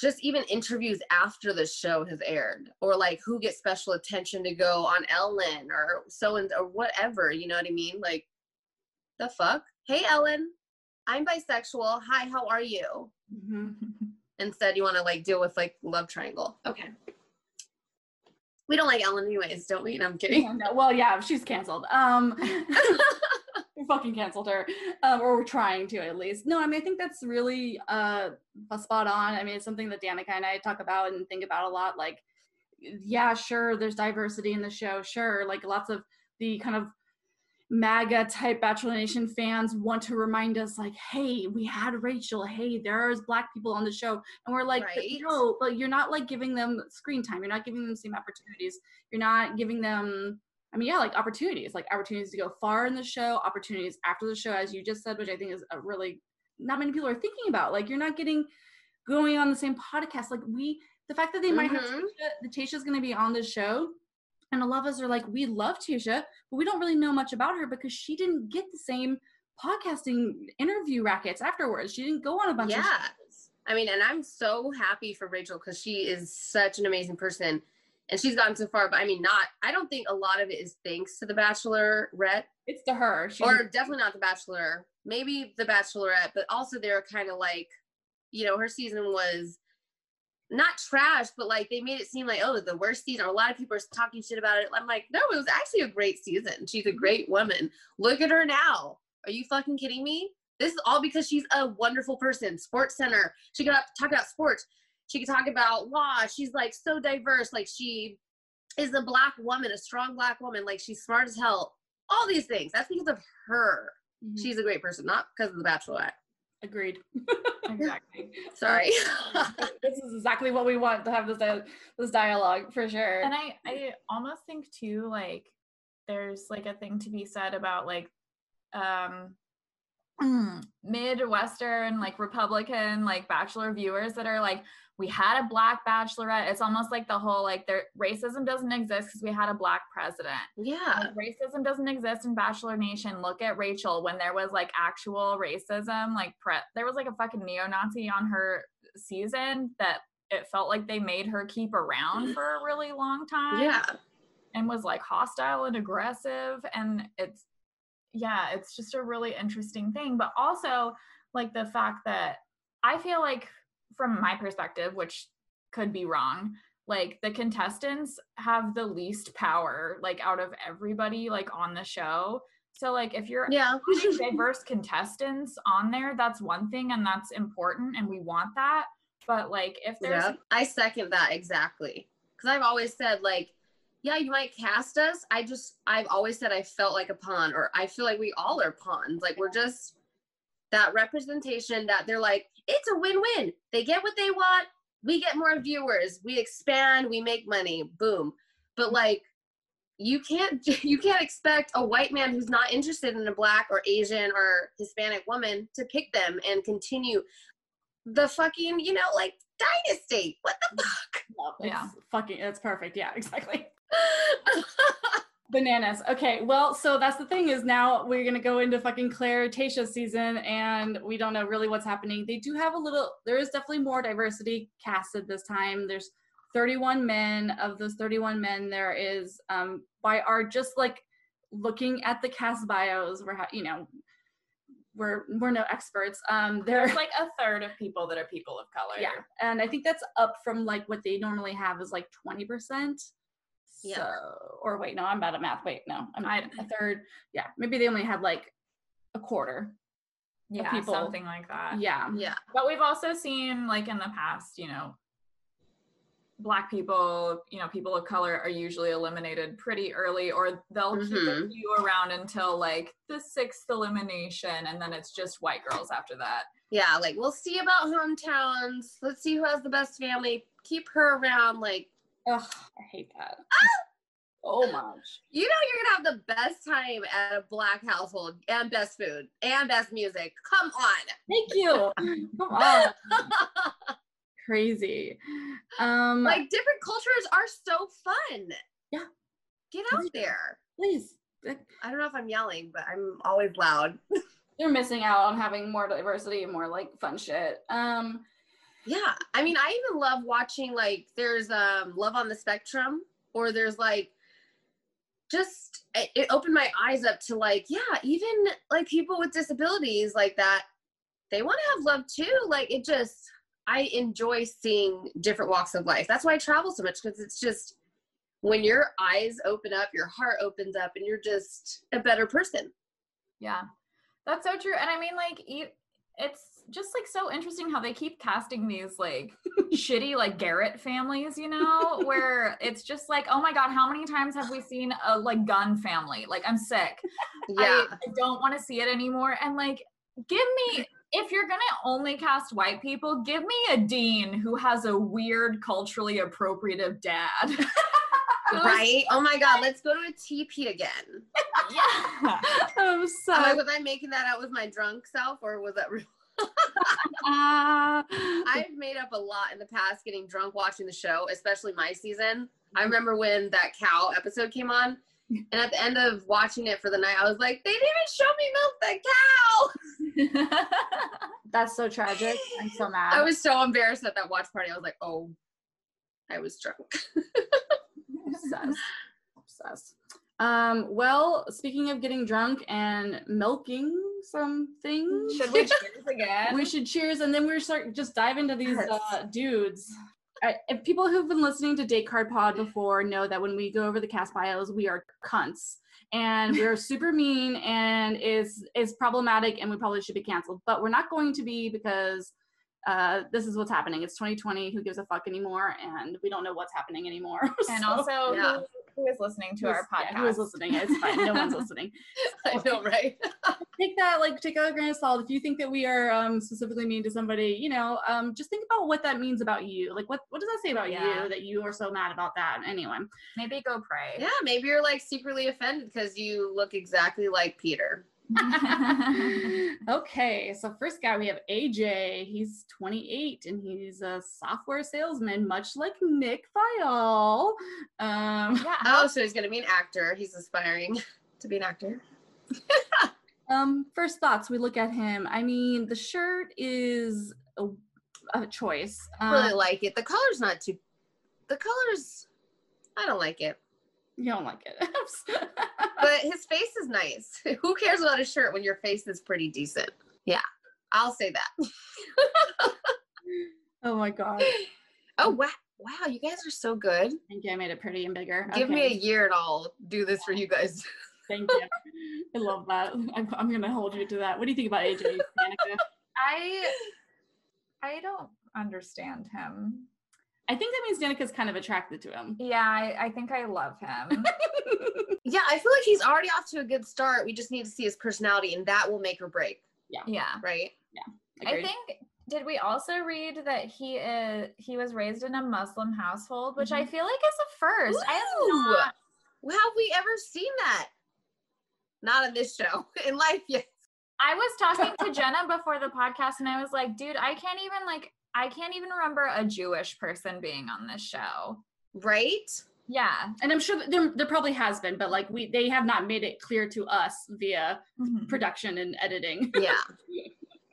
Just even interviews after the show has aired or like who gets special attention to go on ellen or so and or whatever you know what i mean? Like the fuck? Hey ellen i'm bisexual. Hi how are you? Mhm. instead you want to like deal with like love triangle. Okay. We don't like ellen anyways don't we? No, i'm kidding. Yeah, no, well, yeah, she's canceled. Um, fucking canceled her, um, or we're trying to at least. No, I mean, I think that's really uh spot on. I mean, it's something that Danica and I talk about and think about a lot. Like, yeah, sure, there's diversity in the show. Sure, like lots of the kind of MAGA type Bachelor Nation fans want to remind us, like, hey, we had Rachel. Hey, there's black people on the show, and we're like, Right. no, but you're not like giving them screen time. You're not giving them the same opportunities. You're not giving them. I mean, yeah, like opportunities, like opportunities to go far in the show, opportunities after the show, as you just said, which I think is a really not many people are thinking about. Like, you're not getting going on the same podcast. Like, we, the fact that they might have Mhm. Tayshia, that Tayshia's going to be on the show, and a lot of us are like, we love Tasha, but we don't really know much about her because she didn't get the same podcasting interview rackets afterwards. She didn't go on a bunch of yeah i mean and i'm so happy for rachel because she is such an amazing person and she's gotten so far but i mean not i don't think a lot of it is thanks to the Bachelor, bachelorette. It's to her. She's or definitely not the bachelor. Maybe the bachelorette but also they're kind of like you know her season was not trash but like they made it seem like oh the worst season. Or a lot of people are talking shit about it. I'm like no it was actually a great season. She's a mm-hmm. great woman. Look at her now. Are you fucking kidding me? This is all because she's a wonderful person. Sports center. She could talk about sports she could talk about law she's like so diverse like she is a black woman a strong black woman like she's smart as hell all these things that's because of her Mhm. she's a great person not because of the bachelorette agreed. exactly. sorry this is exactly what we want to have this dia- this dialogue for sure. and i i almost think too like there's like a thing to be said about like um Mm. midwestern like republican like bachelor viewers that are like we had a black bachelorette. It's almost like the whole like there racism doesn't exist because we had a black president. Yeah. Like, racism doesn't exist in bachelor nation. Look at rachel. When there was like actual racism like pre- there was like a fucking neo-nazi on her season that it felt like they made her keep around for a really long time yeah. and was like hostile and aggressive. And it's yeah it's just a really interesting thing but also like the fact that i feel like from my perspective which could be wrong like the contestants have the least power like out of everybody like on the show so like if you're yeah diverse contestants on there that's one thing and that's important and we want that but like if there's Yeah, I second that exactly. Because I've always said, like, yeah, you might cast us. I just, I've always said I felt like a pawn, or I feel like we all are pawns. Like, we're just that representation that they're like, it's a win win. They get what they want. We get more viewers. We expand. We make money. Boom. But like, you can't you can't expect a white man who's not interested in a black or asian or hispanic woman to pick them and continue the fucking you know like dynasty what the mm-hmm. fuck No, it's Yeah. fucking that's perfect. Yeah, exactly. Bananas. Okay, well, so that's the thing is now we're gonna go into fucking Clare Tayshia season, and we don't know really what's happening. They do have a little. There is definitely more diversity casted this time. There's 31 men. Of those 31 men, there is um by our just like looking at the cast bios. We're ha- you know we're we're no experts. Um, there there's like a third of people that are people of color. yeah, and I think that's up from like what they normally have is like 20 percent. Yeah. So, or wait, no, I'm bad at math. Wait, no, I'm I- a third. Yeah, maybe they only had like a quarter. yeah, people. something like that. Yeah, yeah But we've also seen, like in the past, you know, black people, you know, people of color are usually eliminated pretty early, or they'll keep a Mhm. few around until like the sixth elimination, and then it's just white girls after that. yeah like we'll see about hometowns let's see who has the best family keep her around like Ugh, I hate that so much. you know you're gonna have the best time at a black household and best food and best music come on Thank you. Come on, crazy. Um, like different cultures are so fun Yeah. get out there please, i don't know if i'm yelling but i'm always loud You're missing out on having more diversity and more like fun shit. Um, yeah i mean i even love watching like there's um love on the spectrum or there's like just it, opened my eyes up to like yeah even like people with disabilities like that they want to have love too like it just i enjoy seeing different walks of life that's why i travel so much because it's just when your eyes open up your heart opens up and you're just a better person Yeah, that's so true. And I mean, like, it's just like so interesting how they keep casting these like shitty like Garrett families, you know, where it's just like, oh my god, how many times have we seen a like gun family? Like, I'm sick. yeah I, I don't want to see it anymore. And like, give me if you're gonna only cast white people, give me a dean who has a weird culturally appropriative dad. Who's- right oh my god let's go to a tp again Yeah. I'm so. Am I, was I making that out with my drunk self or was that real? Ah. I've made up a lot in the past getting drunk watching the show, especially my season. I remember when that cow episode came on, and at the end of watching it for the night, I was like, they didn't even show me milk the cow. That's so tragic. I'm so mad. I was so embarrassed at that watch party. I was like, oh, I was drunk. Obsessed. obsessed. Um, well, speaking of getting drunk and milking some things, Should we cheers again? we should cheers and then we're start just dive into these uh, dudes. I, if people who've been listening to Date Card Pod before know that when we go over the cast bios, we are cunts and we're super mean and is is problematic and we probably should be canceled. But we're not going to be because uh, this is what's happening. It's 2020. Who gives a fuck anymore? And we don't know what's happening anymore. and also, yeah. who, who is listening to who our podcast? yeah, who is listening? It's fine. No one's listening. I know, right? Take that, like, take out a grain of salt. If you think that we are um, specifically mean to somebody, you know, um, just think about what that means about you. Like, what what does that say about Yeah. you that you are so mad about that? Anyway, Maybe go pray. Yeah, maybe you're like secretly offended because you look exactly like Peter. okay. So first guy we have AJ. He's 28 and he's a software salesman, much like Nick Viall. Um, yeah. Oh, so he's gonna be an actor. He's aspiring to be an actor. Um, first thoughts. We look at him. I mean, the shirt is a, a choice. I really Um, like it. The color's not too. The color's. I don't like it. You don't like it, But his face is nice. Who cares about a shirt when your face is pretty decent? Yeah, I'll say that. oh my god! Oh wow, wow, you guys are so good. Thank you. I made it pretty and bigger. Give me a year and I'll do this for you guys. Thank you. I love that. I'm, I'm gonna hold you to that. What do you think about AJ? Danica? I I don't understand him. I think that means Danica's kind of attracted to him. Yeah, I, I think I love him. Yeah, I feel like he's already off to a good start. We just need to see his personality, and that will make or break, yeah. Yeah. Right? Yeah. I think did we also read that he is he was raised in a Muslim household, which I mm-hmm. feel like is a first. I have not Well, have we ever seen that? Not in this show. In life, yes. I was talking to Jenna before the podcast and I was like, dude, I can't even like I can't even remember a Jewish person being on this show. Right? Yeah. and I'm sure that there, there probably has been, but like we they have not made it clear to us via Mhm. production and editing. Yeah.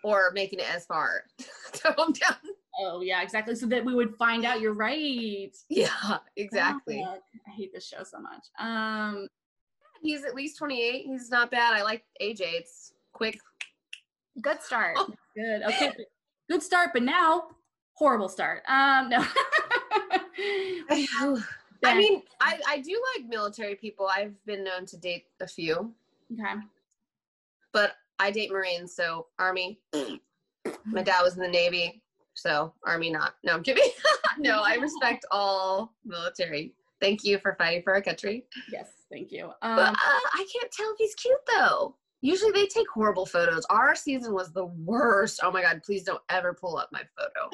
or making it as far to hometown. Oh yeah, exactly. So that we would find out. You're right. Yeah, exactly. Oh, I hate this show so much. Um, He's at least 28. He's not bad. I like AJ. It's quick. Good start. good. Okay, good start, but now horrible start. Um, no. I mean, I, I do like military people. I've been known to date a few, okay. but I date Marines, so Army. My dad was in the Navy, so Army not. No, I'm kidding. no, I respect all military. Thank you for fighting for our country. Yes, thank you. But Um, uh, I can't tell if he's cute though. Usually they take horrible photos. Our season was the worst. Oh my god, please don't ever pull up my photo.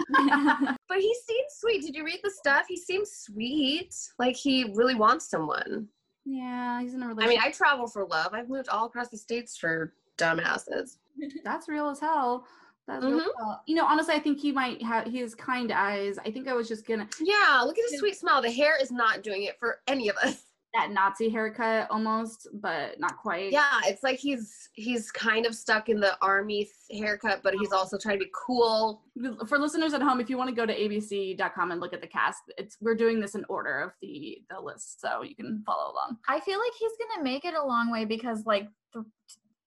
But he seems sweet. Did you read the stuff? He seems sweet. Like he really wants someone. yeah, he's in a relationship. I mean, I travel for love. I've moved all across the states for dumbasses. that's real as hell. That's real as Mhm. hell. You know, honestly, I think he might have he has kind eyes. I think I was just gonna Yeah, look at his sweet smile. The hair is not doing it for any of us. That Nazi haircut almost, but not quite. Yeah, it's like he's he's kind of stuck in the army th- haircut, but he's also trying to be cool. For listeners at home, if you want to go to abc.com and look at the cast, it's we're doing this in order of the the list, so you can follow along. I feel like he's gonna make it a long way because like th-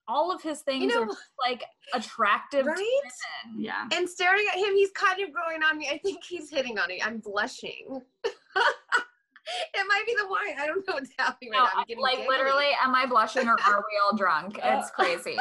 all of his things know- are like attractive to Right? women. Yeah. And staring at him, he's kind of growing on me. I think he's hitting on me. I'm blushing. it might be the wine. I don't know what's happening right No, now. I'm getting like giggly. literally, am I blushing or are we all drunk? It's crazy.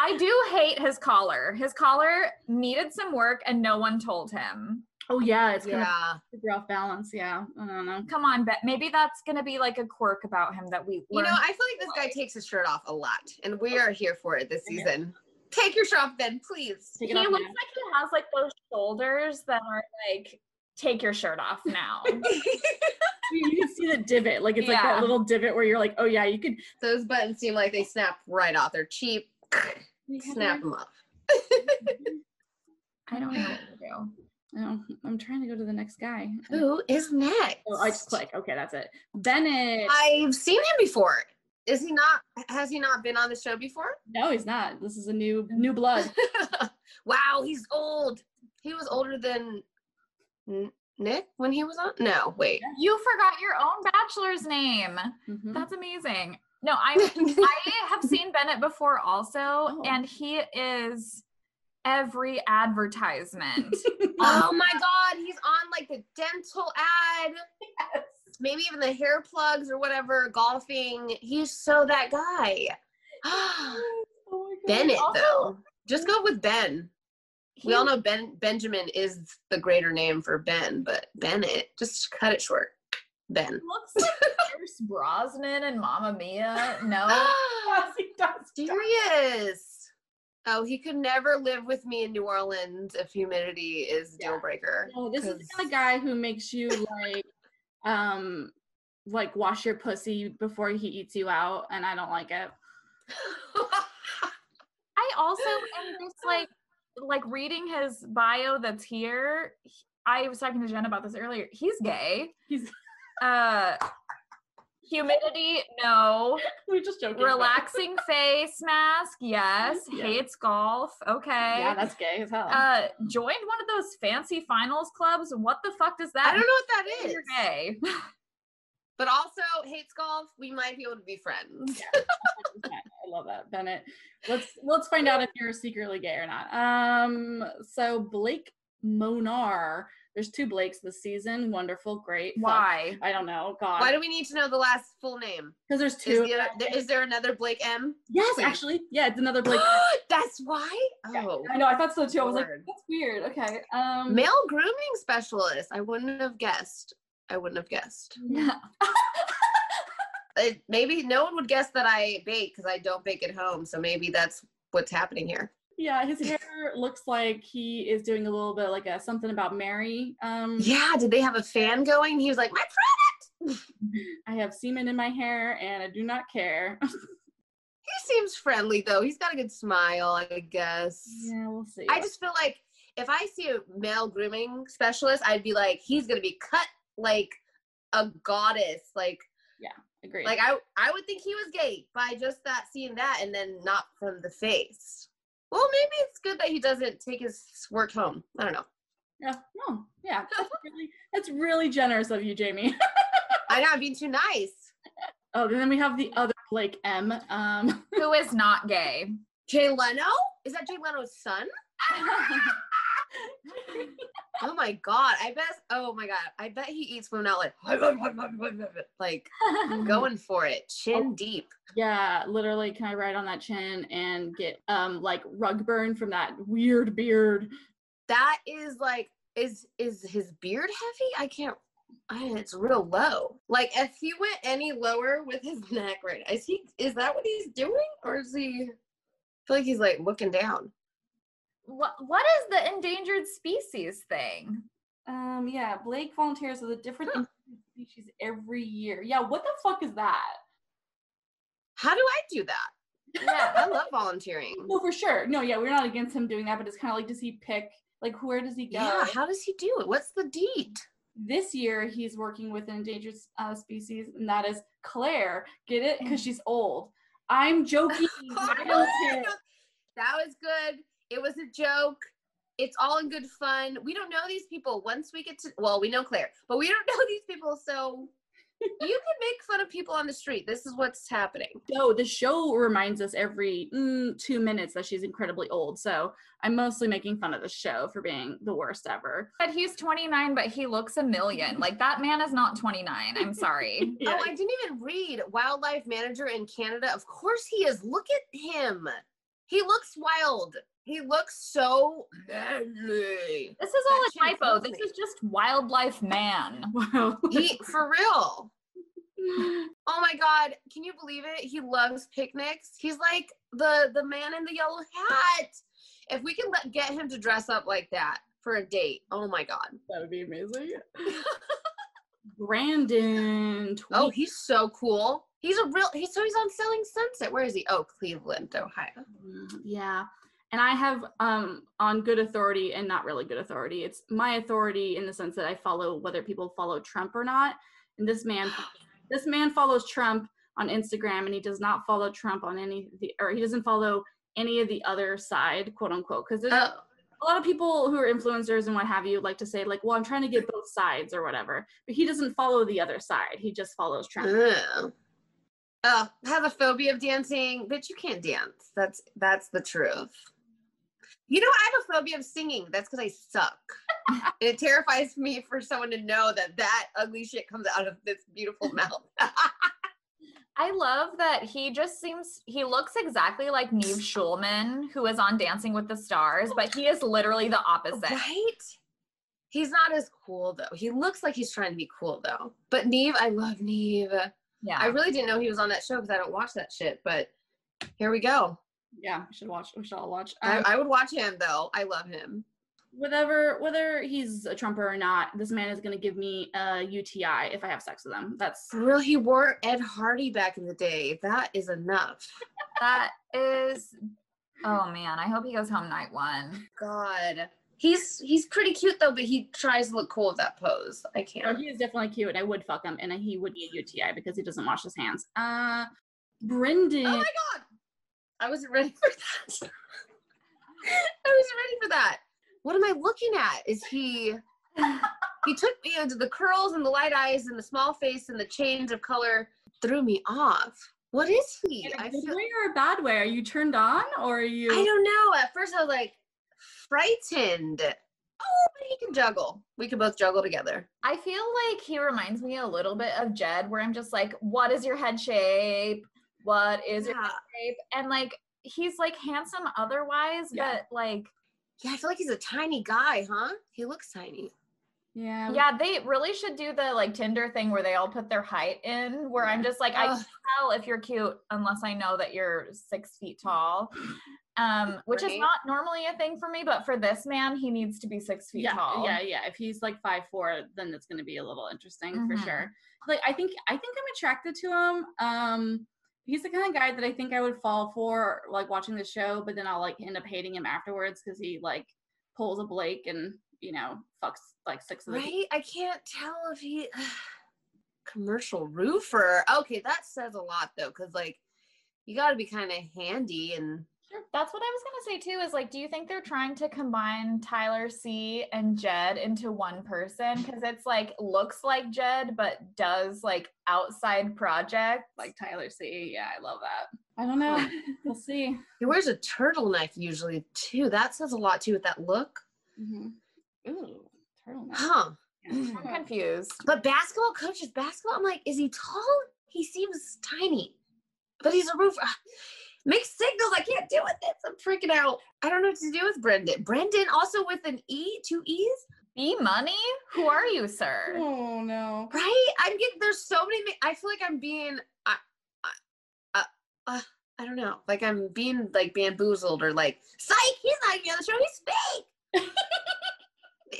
I do hate his collar. His collar needed some work and no one told him. Oh yeah, it's kind Yeah. of super off balance. Yeah. I don't know. Come on, Bet. Maybe that's gonna be like a quirk about him that we You know. I feel like this guy takes his shirt off a lot, and we are here for it this season. Take your shirt off, Ben, please. Take he it off looks now. like he has like those shoulders that are like, take your shirt off now. you can see the divot, like it's like Yeah. that little divot where you're like, oh yeah, you could Those buttons seem like they snap right off. They're cheap. Snap them off. I don't know what to do. Oh, I'm trying to go to the next guy. Who is next? Oh, I just click. Okay, that's it. Bennett. I've seen him before. Is he not? Has he not been on the show before? No, he's not. This is a new new blood. wow, he's old. He was older than N- Nick when he was on. No, wait. You forgot your own bachelor's name. Mhm. That's amazing. No, I'm I have seen Bennett before also, Oh. and he is every advertisement. oh my god, he's on like the dental ad. Maybe even the hair plugs or whatever, golfing. He's so that guy. Oh my God. Bennett Also- though. Just go with Ben. We all know Ben Benjamin is the greater name for Ben, but Bennett, just cut it short. Ben. looks like Pierce Brosnan and Mamma Mia. No. Yes, he does. Serious. Oh, he could never live with me in New Orleans if humidity is Yeah. deal breaker. No, this is the kind of guy who makes you like, um, like wash your pussy before he eats you out, and I don't like it. I also am just like like reading his bio that's here. he- I was talking to Jen about this earlier. He's gay. He's Uh humidity, no. we're just joking. Relaxing face mask, yes. Yeah. Hates golf, okay. Yeah, that's gay as hell. uh joined one of those fancy finals clubs. What the fuck does that I don't know what that is. You're gay. But also hates golf. We might be able to be friends. I love that, Bennett. Let's let's find out if you're secretly gay or not. Um, so Blake Monar, There's two Blakes this season. Wonderful, great. fun. Why? I don't know. God. Why do we need to know the last full name? Because there's Is, two. the other, there, is there another Blake M? yes, please? actually. Yeah, it's another Blake. That's why. Yeah, Oh, I know. I thought so too. I was like, Lord. that's weird. Okay. Um. male grooming specialist. I wouldn't have guessed. I wouldn't have guessed. Yeah. It, maybe no one would guess that I bake because I don't bake at home. So maybe that's what's happening here. Yeah, his hair looks like he is doing a little bit like a something about Mary. Um. Yeah. Did they have a fan going? He was like, my product. I have semen in my hair, and I do not care. He seems friendly though. He's got a good smile, I guess. yeah, we'll see. I just feel like if I see a male grooming specialist, I'd be like, he's gonna be cut like a goddess. Like, yeah, agree. like I, I would think he was gay by just that seeing that, and then not from the face. Well, maybe it's good that he doesn't take his work home. I don't know. yeah. No. Yeah. That's really, that's really generous of you, Jaimi. I know I'm being too nice. oh, and then we have the other Blake M. Um. Who is not gay? Jay Leno? Is that Jay Leno's son? Oh my god! I bet. Oh my god! I bet he eats women out like like going for it, chin deep. Yeah, literally, can I ride on that chin and get um like rug burn from that weird beard? That is like, is is his beard heavy? I can't. I, it's real low. Like if he went any lower with his neck, right? Is he? Is that what he's doing, or is he? I feel like he's like looking down. What What is the endangered species thing? Um, yeah, Blake volunteers with a different Huh. species every year. Yeah, what the fuck is that? How do I do that? Yeah. I love volunteering. Well, for sure. No, yeah, we're not against him doing that, but it's kind of like, does he pick like where does he go? Yeah. How does he do it? What's the deed? this year he's working with an endangered uh, species, and that is Clare. Get it? Because she's old. I'm joking. I that was good. It was a joke. It's all in good fun. We don't know these people. Once we get to, well, we know Clare, but we don't know these people. So you can make fun of people on the street. This is what's happening. So the show reminds us every mm, two minutes that she's incredibly old. So I'm mostly making fun of the show for being the worst ever. But he's 29, but he looks a million. Like that man is not 29. I'm sorry. Yeah. Oh, I didn't even read wildlife manager in Canada. Of course he is. Look at him. He looks wild. He looks so manly. This is all That a typo. This is just wildlife man. wow. He for real. Oh my god, can you believe it? He loves picnics. He's like the the man in the yellow hat. If we can let, get him to dress up like that for a date, oh my god. that would be amazing. Brandon. Oh, he's so cool. He's a real he's so he's on Selling Sunset. Where is he? Oh, Cleveland, Ohio. Yeah. And I have um on good authority and not really good authority. It's my authority in the sense that I follow whether people follow Trump or not. And this man this man follows Trump on Instagram and he does not follow Trump on any of the or he doesn't follow any of the other side, quote unquote. Because there's Oh, a lot of people who are influencers and what have you like to say like, well, I'm trying to get both sides or whatever. But he doesn't follow the other side. He just follows Trump. oh. Oh, have a phobia of dancing, bitch. You can't dance. That's that's the truth. You know, I have a phobia of singing. That's because I suck. it terrifies me for someone to know that that ugly shit comes out of this beautiful mouth. I love that he just seems he looks exactly like Nev Schulman, who is on Dancing with the Stars, but he is literally the opposite. right? He's not as cool though. He looks like he's trying to be cool though. But Nev, I love Nev. Yeah. I really didn't know he was on that show because I don't watch that shit. But here we go. Yeah, we should watch. We should all watch. I, Um, I would watch him though. I love him. whatever whether he's a trumper or not this man is going to give me a uti if i have sex with him that's For real, he wore Ed Hardy back in the day. That is enough. that is oh man, I hope he goes home night one. God. He's he's pretty cute though, but he tries to look cool with that pose. I oh, can't. he is definitely cute and i would fuck him and he would be a uti because he doesn't wash his hands uh brendan Oh my god. I wasn't ready for that. I wasn't ready for that. What am I looking at? Is he he took me into the curls and the light eyes and the small face and the change of color threw me off. What is he? in a I good feel way or a bad way are you turned on or are you I don't know. At first I was like frightened. Oh, but he can juggle. We can both juggle together. I feel like he reminds me a little bit of Jed, where I'm just like, what is your head shape? What is your head shape? And like, he's like handsome otherwise, Yeah. but like, Yeah, I feel like he's a tiny guy, huh? He looks tiny. Yeah. yeah, they really should do the like Tinder thing where they all put their height in, where I'm just like, I can tell if you're cute unless I know that you're six feet tall. Um, which is not normally a thing for me, but for this man, he needs to be six feet yeah, tall. yeah, yeah. If he's like five four, then it's gonna be a little interesting Mhm. for sure. Like I think I think I'm attracted to him. Um he's the kind of guy that I think I would fall for like watching the show, but then I'll like end up hating him afterwards because he like pulls a Blake and you know fucks like six of the Right? I can't tell if he commercial roofer. Okay, that says a lot though, because like you got to be kind of handy and That's what I was gonna say too. Is like, do you think they're trying to combine Tyler C and Jed into one person? Because it's like looks like Jed, but does like outside projects. like Tyler C. Yeah, I love that. I don't know. we'll see. he wears a turtleneck usually too. That says a lot too with that look. Mm-hmm. Ooh, turtleneck. Huh? I'm confused. But basketball coaches, basketball. I'm like, is he tall? He seems tiny, but he's a roofer. Mixed signals. I can't deal with this. I'm freaking out. I don't know what to do with Brendan. Brendan also with an E, two E's, B money? Who are you, sir? Oh no. right? I'm getting. There's so many. I feel like I'm being. I, I, uh, uh, I don't know. Like I'm being like bamboozled or like, psych. He's not even on the show. He's fake.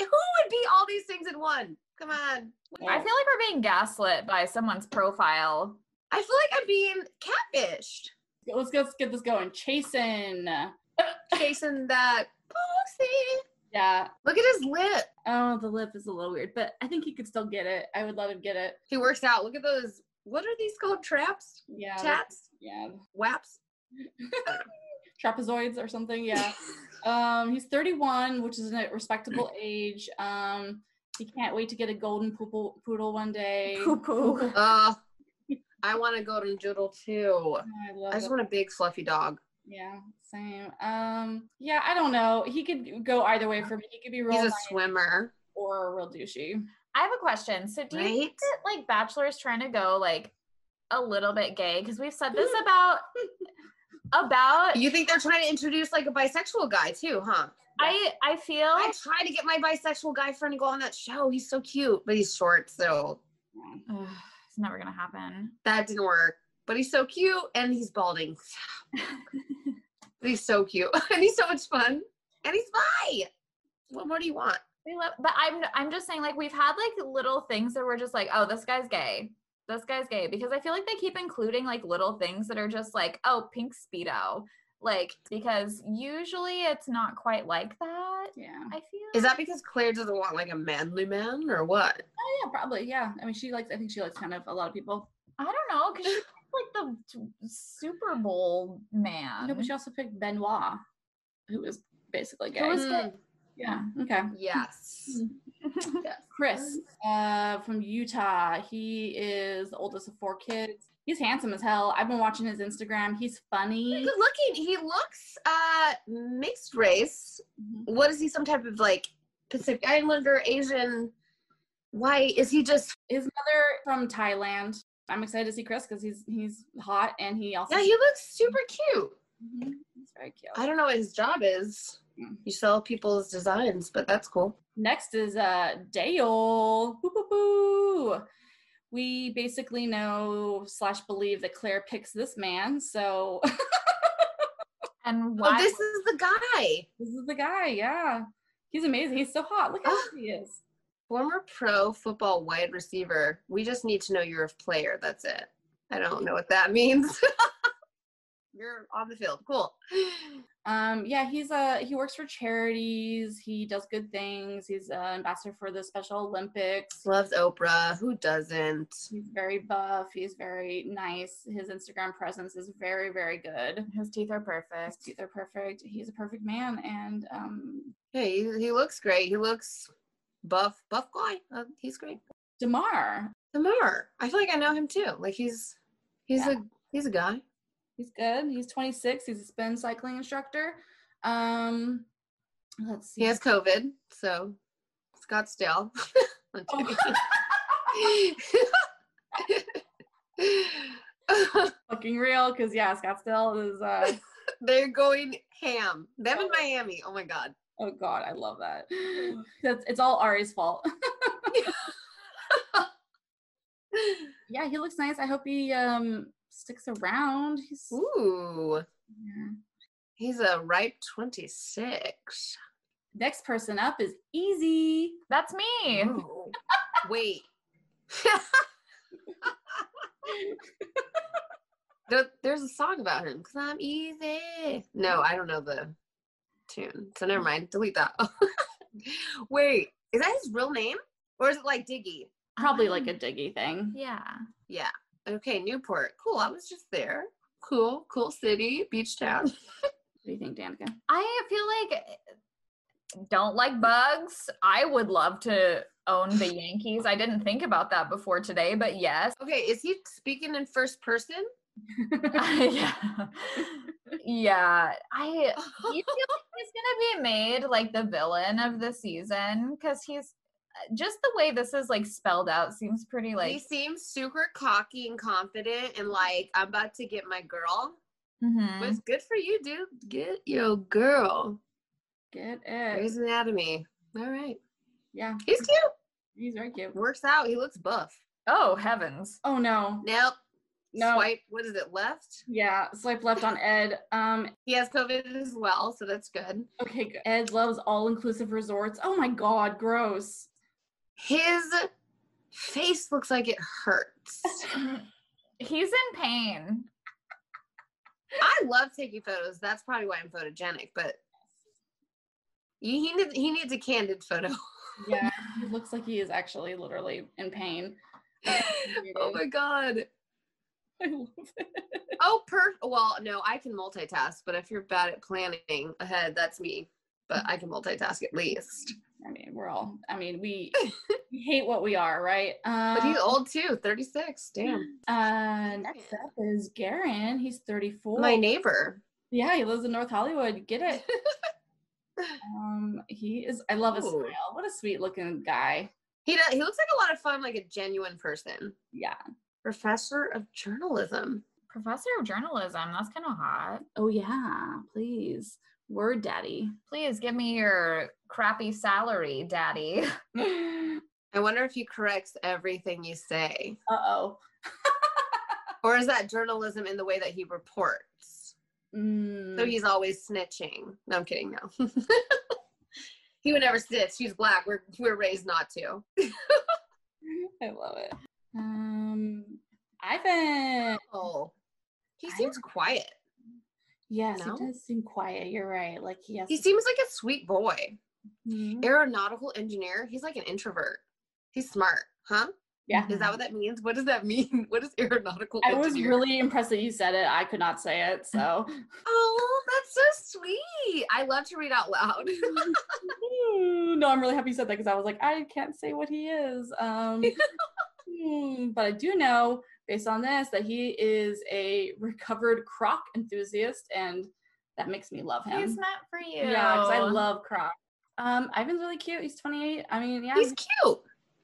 Who would be all these things in one? Come on. I feel like we're being gaslit by someone's profile. I feel like I'm being catfished. Let's go. Let's get this going. Chasing. chasing that pussy. Yeah. Look at his lip. Oh, the lip is a little weird, but I think he could still get it. I would let him get it. He works out. Look at those. What are these called? Traps? Yeah. Tats? Yeah. Waps? Trapezoids or something. Yeah. um, he's 31, which is a respectable age. Um, he can't wait to get a golden poodle, poodle one day. Poo poo. Uh, I want to a golden doodle too. I love I just it. want a big fluffy dog. Yeah, same. Um, yeah, I don't know. He could go either way for me. He could be real He's a swimmer, or a real douchey. I have a question. So do you think that like Bachelor is trying to go like a little bit gay? Because we've said this about about You think they're trying to introduce like a bisexual guy too, huh? I I feel I tried to get my bisexual guy friend to go on that show. He's so cute, but he's short, so Ugh, it's never gonna happen. that didn't work. But he's so cute and he's balding. But he's so cute and he's so much fun and he's bi. What more do you want? We love, but I'm I'm just saying like we've had like little things that we're just like, oh, this guy's gay. This guy's gay because I feel like they keep including like little things that are just like, oh, pink speedo. Like because usually it's not quite like that. Yeah. I feel Is that because Clare doesn't want like a manly man or what? Oh yeah, probably. Yeah. I mean, she likes. I think she likes kind of a lot of people. I don't know because she's like the t- Super Bowl man. No, but she also picked Benoit, who was basically gay. Who was gay? yeah. Okay. Yes. Chris, uh, from Utah. He is the oldest of four kids. He's handsome as hell. I've been watching his Instagram. He's funny. Good looking. He looks uh mixed race. Mhm. What is he? Some type of like Pacific Islander, Asian, white? Is he just? His mother from Thailand. I'm excited to see Chris because he's he's hot and he also Yeah, he looks super cute. Mhm. he's very cute. I don't know what his job is. Mm. You sell people's designs, but that's cool. Next is uh Dale. Boo. We basically know slash believe that Clare picks this man, so and why? Oh, this is the guy. this is the guy. Yeah, he's amazing. He's so hot. Look how Ah. hot he is. Former pro football wide receiver. We just need to know you're a player. That's it. I don't know what that means. you're on the field. Cool. Um, yeah, he's uh he works for charities. He does good things. He's an ambassador for the Special Olympics. Loves Oprah. Who doesn't? He's very buff. He's very nice. His Instagram presence is very, very good. His teeth are His perfect. teeth are perfect. He's a perfect man, and um, Hey, he, he looks great. He looks buff, buff guy. Uh, he's great. Demar, Damar. I feel like I know him too. Like he's he's Yeah. a he's a guy. He's good. He's 26. He's a spin cycling instructor. Um, Let's see. He has COVID, so Scottsdale. I'm joking. fucking real because yeah, Scottsdale is. uh They're going ham. Them in Miami. Oh my god. Oh God, I love that. That's it's all Ari's fault. yeah, he looks nice. I hope he um sticks around. He's Ooh, yeah. he's a ripe 26. next person up is Eazy. That's me. Ooh. Wait. There- There's a song about him because I'm easy. No, I don't know the tune. So never mind. Delete that. Wait, is that his real name? Or is it like Diggy? Probably like um, a diggy thing. Yeah. Yeah. Okay, Newport. Cool. I was just there. Cool, cool city, beach town. What do you think, Danica? I feel like eh, don't like bugs. I would love to own the Yankees. I didn't think about that before today, but yes. Okay, is he speaking in first person? yeah. yeah. I you feel like he's gonna be made like the villain of the season because he's just the way this is like spelled out seems pretty like he seems super cocky and confident and like I'm about to get my girl. mm-hmm. But it's good for you, dude. Get your girl. Get it. Grey's Anatomy. All right. Yeah, He's cute. he's very cute. Works out. He looks buff. oh heavens. Oh no. Nope. No. Swipe. What is it? Left. Yeah, swipe left on Ed. Um, He has COVID as well, so that's good. okay, good. Ed loves all-inclusive resorts. Oh my god, gross. His face looks like it hurts. He's in pain. I love taking photos. That's probably why I'm photogenic, but he needs, he needs a candid photo. Yeah, he looks like he is actually literally in pain. oh my god. I love it. Oh, per. Well, no, I can multitask, but if you're bad at planning ahead, that's me. But I can multitask at least. I mean, we're all. I mean, we, we hate what we are, right? Um, But he's old too, 36. Damn. Uh, next up is Garin. He's 34. My neighbor. yeah, he lives in North Hollywood. Get it? um, he is. I love his Ooh. smile. What a sweet looking guy. He does, he looks like a lot of fun, like a genuine person. Yeah. Professor of journalism. Professor of journalism. That's kind of hot. Oh yeah. Please, word daddy. Please give me your crappy salary, daddy. I wonder if he corrects everything you say. Uh oh. Or is that journalism in the way that he reports? Mm, So he's always snitching. No, I'm kidding. No, he would never snitch. He's black. We're we're raised not to. I love it. Um, Ivan. Oh, he I seems quiet. Yes, No? he does seem quiet. You're right. Like he has. He seems like a sweet boy. Mhm. Aeronautical engineer. He's like an introvert. He's smart, huh? Yeah. Is that what that means? What does that mean? What is aeronautical I was really impressed that you said it. I could not say it. So. Oh, that's so sweet. I love to read out loud. no, I'm really happy you said that because I was like, I can't say what he is. Um, hmm, but I do know, based on this, that he is a recovered croc enthusiast, and that makes me love him. He's meant for you. yeah, because I love croc. Um, Ivan's really cute. He's 28. I mean, yeah, He's cute.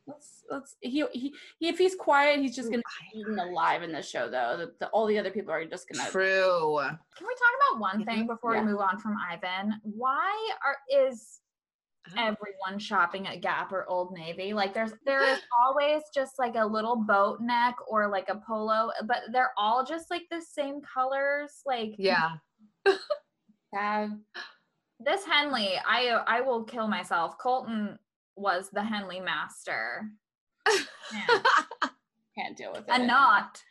let's let's he, he he if he's quiet, he's just gonna be eaten alive in this show. Though the, the, all the other people are just gonna. True. Can we talk about one thing Mhm. before Yeah. we move on from Ivan? Why are is Oh. everyone shopping at Gap or Old Navy? Like there's there is always just like a little boat neck or like a polo, but they're all just like the same colors. Like Yeah. Sad. this Henley, I I will kill myself. Colton was the Henley master. Can't deal with it. and not.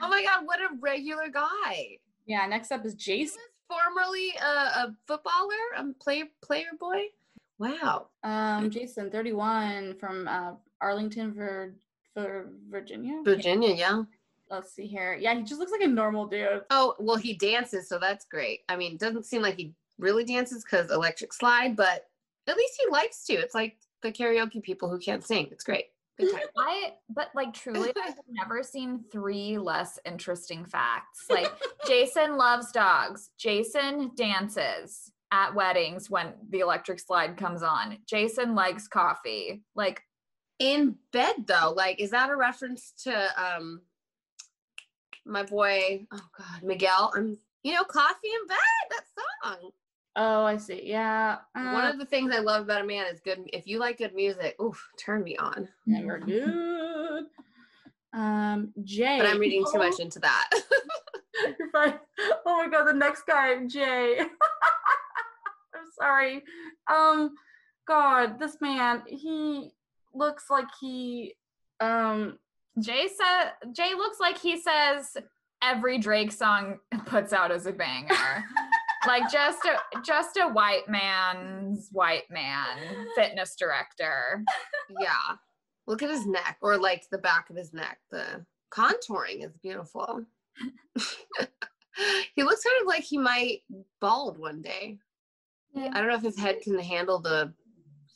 oh my god, what a regular guy. Yeah. Next up is He Jason. was formerly a, a footballer, a player player boy. Wow. Um, Jason, 31 from uh, Arlington, Vir- Vir- Virginia. Virginia, yeah. Let's see here. Yeah, he just looks like a normal dude. Oh, well, he dances, so that's great. I mean, doesn't seem like he really dances because electric slide, but at least he likes to. It's like the karaoke people who can't sing. It's great. I but like truly I've never seen three less interesting facts. Like Jason loves dogs. Jason dances. At weddings when the electric slide comes on. Jason likes coffee. Like In bed though, like is that a reference to um my boy, oh god, Miguel? I'm you know, coffee in bed, that song. Oh, I see. Yeah. One Uh, of the things I love about a man is good if you like good music, oof, turn me on. never good. Um, Jay. But I'm reading too much into that. You're fine. Oh my god, the next guy, Jay. I'm sorry. Um, God, this man, he looks like he, um, Jay said Jay looks like he says every Drake song puts out as a banger. like just a just a white man's white man fitness director. yeah. Look at his neck or like the back of his neck. The contouring is beautiful. he looks kind of like he might bald one day. I don't know if his head can handle the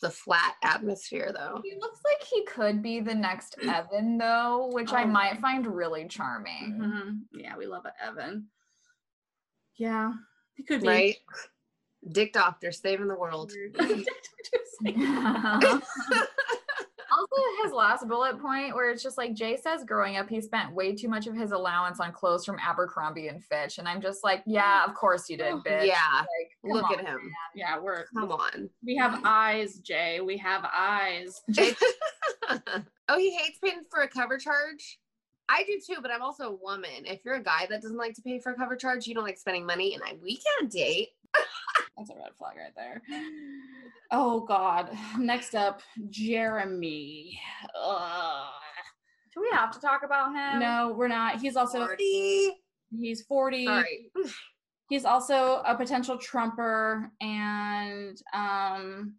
the flat atmosphere though. He looks like he could be the next Evan though, which I Oh. might find really charming. mhm. yeah, we love Evan. Yeah, he could be. Right? Dick Doctor saving the world. also his last bullet point where it's just like Jay says growing up he spent way too much of his allowance on clothes from Abercrombie and Fitch and I'm just like yeah of course you did oh, bitch Yeah. Like, Look on. at him. yeah, we're Come on. we have eyes, Jay. We have eyes. Jay- oh, he hates paying for a cover charge. I do too, but I'm also a woman. If you're a guy that doesn't like to pay for a cover charge, you don't like spending money, and I we can't date. That's a red flag right there. Oh God. Next up, Jeremy. Ugh. do we have to talk about him No, we're not. He's also Sorry. he's 40. Sorry. He's also a potential trumper and um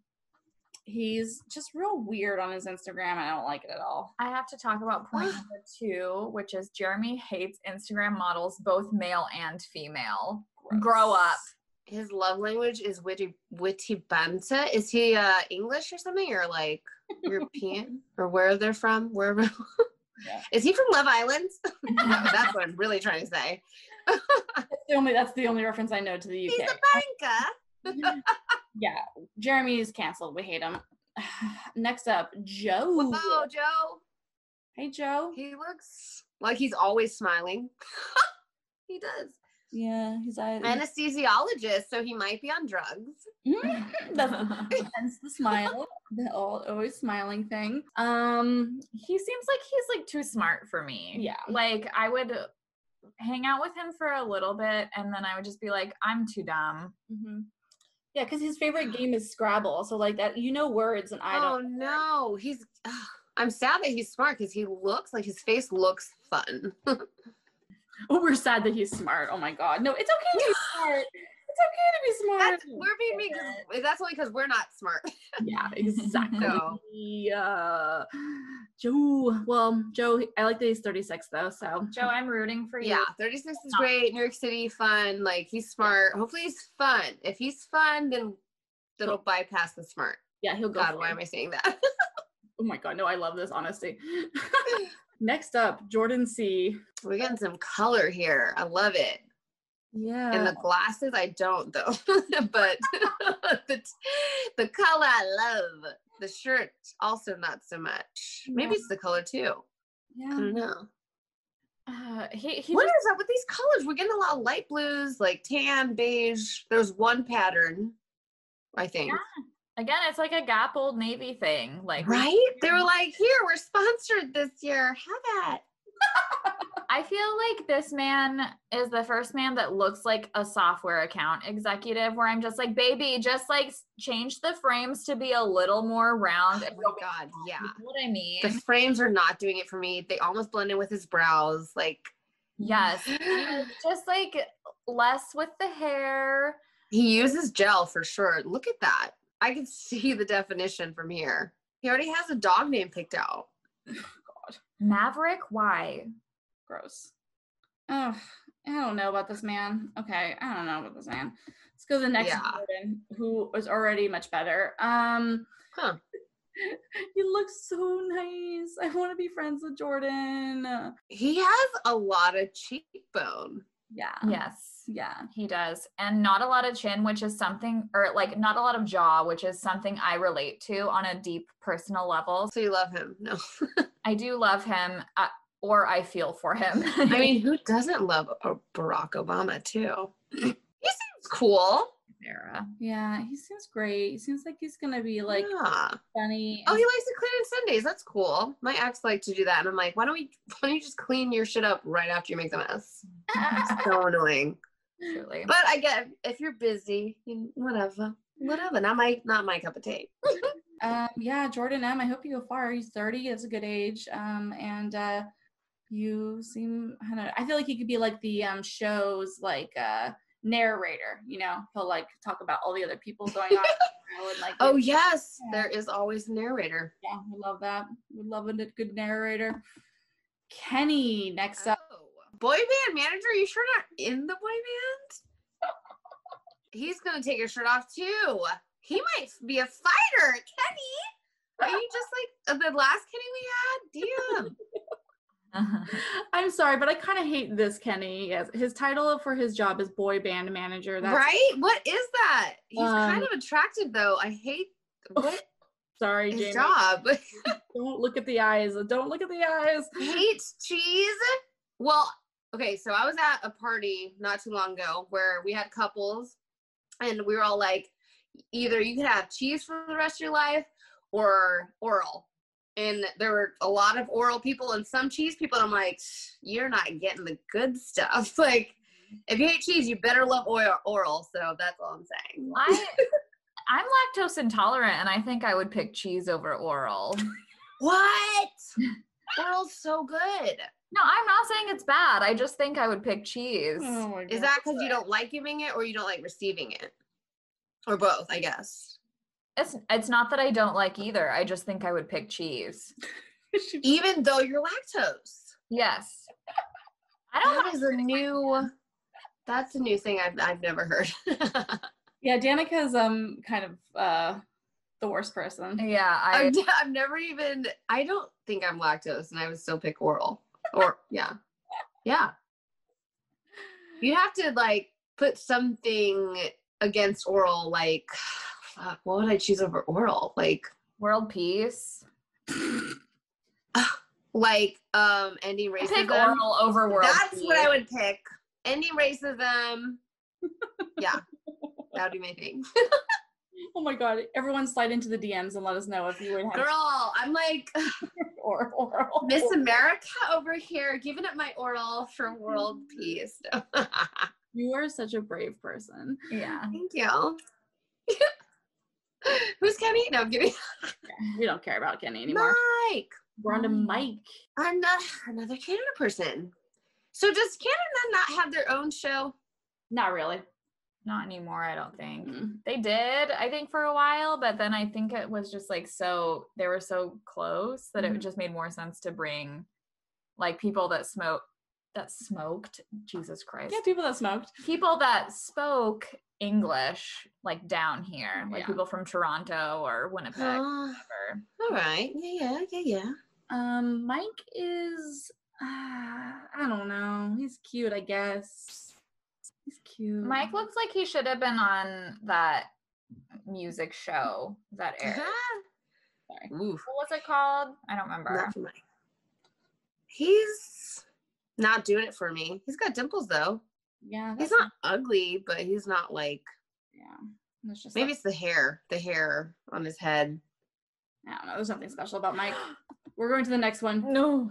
he's just real weird on his Instagram and I don't like it at all. I have to talk about point number two which is Jeremy hates Instagram models both male and female grow up His love language is witty witty banter. Is he uh English or something or like European or where they're from? Wherever. Yeah. Is he from Love Island? That's what I'm really trying to say. That's the only that's the only reference I know to the UK. He's UK. a banker. Yeah. Jeremy is canceled. We hate him. Next up, Joe. Hello, Joe. Hey Joe. He looks like he's always smiling. he does. Yeah, he's I Anesthesiologist, so he might be on drugs. Hence the smile. The all, always smiling thing. Um he seems like he's like too smart for me. Yeah. Like I would hang out with him for a little bit and then I would just be like, I'm too dumb. mhm. Yeah, because his favorite game is Scrabble. So like that you know words and I oh don't Oh no, he's. ugh, I'm sad that he's smart because he looks like his face looks fun. Oh, we're sad that he's smart. Oh my god. No, it's okay to be smart. It's okay to be smart. That's we're being mean 'cause- That's only because we're not smart. yeah, exactly. No. Yeah. Joe. Well, Joe, I like that he's 36 though, so Joe, I'm rooting for you. Yeah, 36 is great. New York City, fun. Like he's smart. Hopefully he's fun. If he's fun, then that'll bypass the smart. yeah, he'll go. God, why it. am I saying that? Oh my god, no, I love this honesty. Next up, Jordan C. We're getting some color here. I love it. Yeah. And the glasses, I don't though. but the, the color, I love. The shirt, also not so much. Maybe Yeah. it's the color too. Yeah. I don't know. Uh, he he What just- is up with these colors? We're getting a lot of light blues, like tan, beige. There's one pattern, I think. again, it's like a Gap Old Navy thing. Like Right? They were like, here, we're sponsored this year. Have that. I feel like this man is the first man that looks like a software account executive where I'm just like, baby, just like change the frames to be a little more round. Oh my God, yeah. You know what I mean? The frames are not doing it for me. They almost blend in with his brows. Like, yes. Just like less with the hair. he uses gel for sure. Look at that. I can see the definition from here. He already has a dog name picked out. Maverick, why? Gross. Oh, I don't know about this man. Okay, I don't know about this man. Let's go to the next Yeah. Jordan, who was already much better. Um, Huh. he looks so nice. I want to be friends with Jordan. He has a lot of cheekbone. Yeah. Yes. Yeah. He does. And not a lot of chin, which is something, or like not a lot of jaw, which is something I relate to on a deep personal level. So you love him? No. I do love him, uh, or I feel for him. I mean, who doesn't love uh, Barack Obama too? he seems cool. Sarah. Yeah, he seems great. He seems like he's gonna be like yeah. funny. Oh, he likes to clean on Sundays. That's cool. My ex liked to do that, and I'm like, why don't we? Why don't you just clean your shit up right after you make the mess? So annoying. Truly. But I get if you're busy, you, whatever, whatever. Not my not my cup of tea. Um, yeah, Jordan M. I hope you go far. He's 30. That's a good age. Um, and uh, you seem, I don't know, I feel like he could be like the um show's like uh narrator. You know, he'll like talk about all the other people going on. you know, and, like, Oh yes, Yeah. there is always a narrator. yeah, we love that. We love a good narrator. Kenny, next up. Boy band manager, you sure not in the boy band? He's gonna take his shirt off too. He might be a fighter, Kenny. Are you just like the last Kenny we had? Damn. I'm sorry, but I kind of hate this Kenny. Yes, his title for his job is boy band manager. That's right? What is that? He's kind Um, of attractive though. I hate what sorry, his Jaimi. job. Don't look at the eyes. Don't look at the eyes. hates cheese. Well, okay, so I was at a party not too long ago where we had couples and we were all like, either you can have cheese for the rest of your life or oral. And there were a lot of oral people and some cheese people. And I'm like, you're not getting the good stuff. Like, if you hate cheese, you better love oral. So that's all I'm saying. I, I'm lactose intolerant, and I think I would pick cheese over oral. What? Oral's so good. No, I'm not saying it's bad. I just think I would pick cheese. Oh Is that because you don't like giving it or you don't like receiving it? Or both, I guess. It's it's not that I don't like either. I just think I would pick cheese. Even though you're lactose. Yes. I don't That have is a new that's a new thing I've I've never heard. Yeah, Danica's um kind of uh the worst person. Yeah, I I've, I've never even I don't think I'm lactose and I would still pick oral. Or yeah. Yeah. You have to like put something against oral like fuck, what would I choose over oral? Like world peace. like um ending I racism. pick oral over world That's peace. what I would pick. Ending racism. yeah. That would be my thing. Oh my god, everyone slide into the DMs and let us know if you would have Girl, I'm like or oral. Miss America over here giving up my oral for world peace. You are such a brave person. Yeah. Thank you. Who's Kenny? No, I'm kidding. We don't care about Kenny anymore. Mike. We're on to Mike. Another, another Canada person. So does Canada not have their own show? Not really. Not anymore, I don't think. Mm. They did, I think, for a while, but then I think it was just like so they were so close that Mhm. it just made more sense to bring like people that smoke that smoked. Jesus Christ. Yeah, people that smoked. People that spoke English like down here, like Yeah. people from Toronto or Winnipeg. Uh, whatever. all right. Yeah, yeah, yeah, yeah. Um, Mike is uh, I don't know. He's cute, I guess. He's cute. Mike looks like he should have been on that music show that aired. Sorry. Oof. What was it called? I don't remember. Not for Mike. He's not doing it for me. He's got dimples though. Yeah, He's that's- not ugly, but he's not like Yeah, it's just maybe like- it's the hair, the hair on his head. I don't know. There's nothing special about Mike. We're going to the next one. No.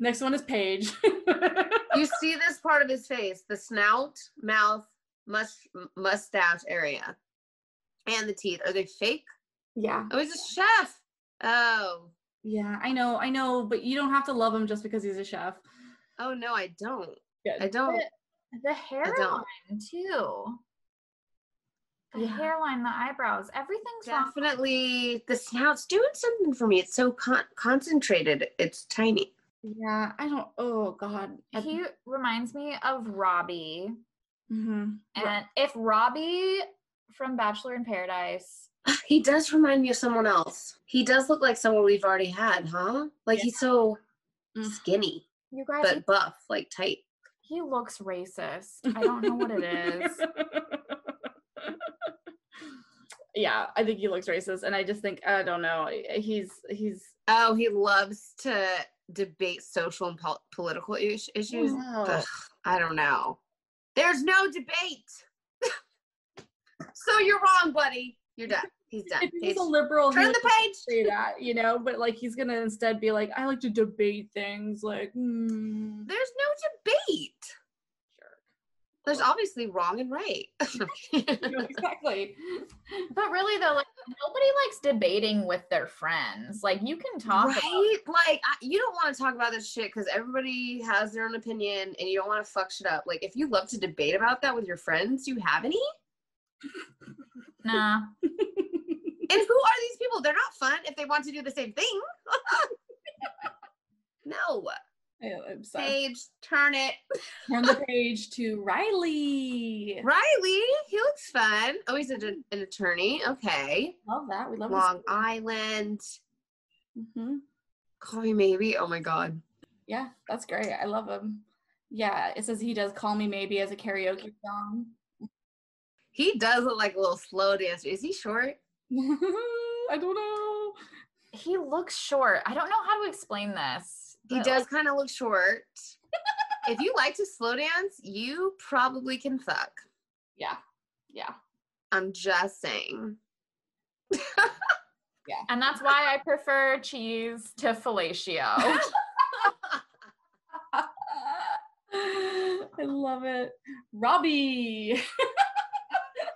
Next one is Paige. you see this part of his face, the snout, mouth, must, mustache area, and the teeth. Are they fake? yeah, Oh, he's a chef. Oh, yeah. I know, I know, but you don't have to love him just because he's a chef. oh no, I don't. Good. I don't. The hairline don't. too. The Yeah. hairline, the eyebrows, everything's wrong. Definitely, the snout's doing something for me. It's so con- concentrated. It's tiny. Yeah, I don't. Oh God. He reminds me of Robbie. hmm And if Robbie from Bachelor in Paradise, He does remind me of someone else. He does look like someone we've already had, huh? Like Yeah. he's so skinny, you guys, but buff, like tight. he looks racist. I don't know what it is. yeah, I think he looks racist, and I just think I don't know. He's he's Oh, he loves to debate social and pol- political is- issues. Ugh, I don't know. There's no debate. so you're wrong, buddy. You're done. He's done. if he Page- was a liberal, Turn the page. say that, you know. But like, he's gonna instead be like, I like to debate things. Like, hmm. There's no debate. There's obviously wrong and right. exactly. But really, though, like nobody likes debating with their friends. Like you can talk. about- right? Like I, you don't want to talk about this shit because everybody has their own opinion, and you don't want to fuck shit up. Like if you love to debate about that with your friends, do you have any? nah. And who are these people? They're not fun if they want to do the same thing. no. Yeah, I'm sorry. Page, turn it. Turn the page to Riley. Riley, he looks fun. Oh, he's a, an attorney. Okay. Love that. We love Long Island. hmm Call me maybe. Oh my god. Yeah, that's great. I love him. Yeah, it says he does "Call Me Maybe" as a karaoke song. He does look like a little slow dancer. Is he short? I don't know. He looks short. I don't know how to explain this. He does like, kind of look short. if you like to slow dance, you probably can fuck. Yeah, yeah. I'm just saying. Yeah. And that's why I prefer cheese to fellatio. I love it. Robbie.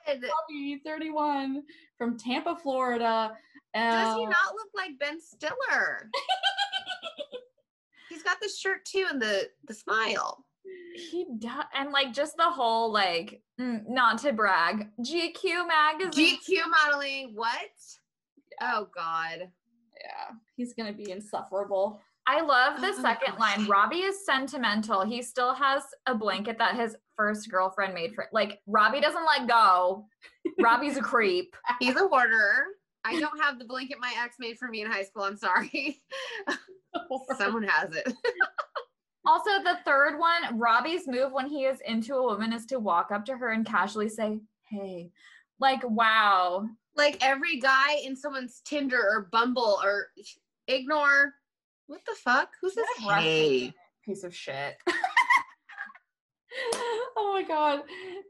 Robbie, 31 from Tampa, Florida. Does he Uh, not look like Ben Stiller? He's got the shirt too and the the smile. he does, and like just the whole like, mm, not to brag, GQ magazine. GQ modeling. What? Oh God. Yeah, he's gonna be insufferable. I love the Oh, second line. Robbie is sentimental. He still has a blanket that his first girlfriend made for. Like Robbie doesn't let go. Robbie's a creep. He's a hoarder. I don't have the blanket my ex made for me in high school. I'm sorry. Someone has it. Also, the third one, Robbie's move when he is into a woman is to walk up to her and casually say, "Hey." Like, wow. like every guy in someone's Tinder or Bumble or ignore. What the fuck? Who's this? Russian Hey. Piece of shit. oh my god.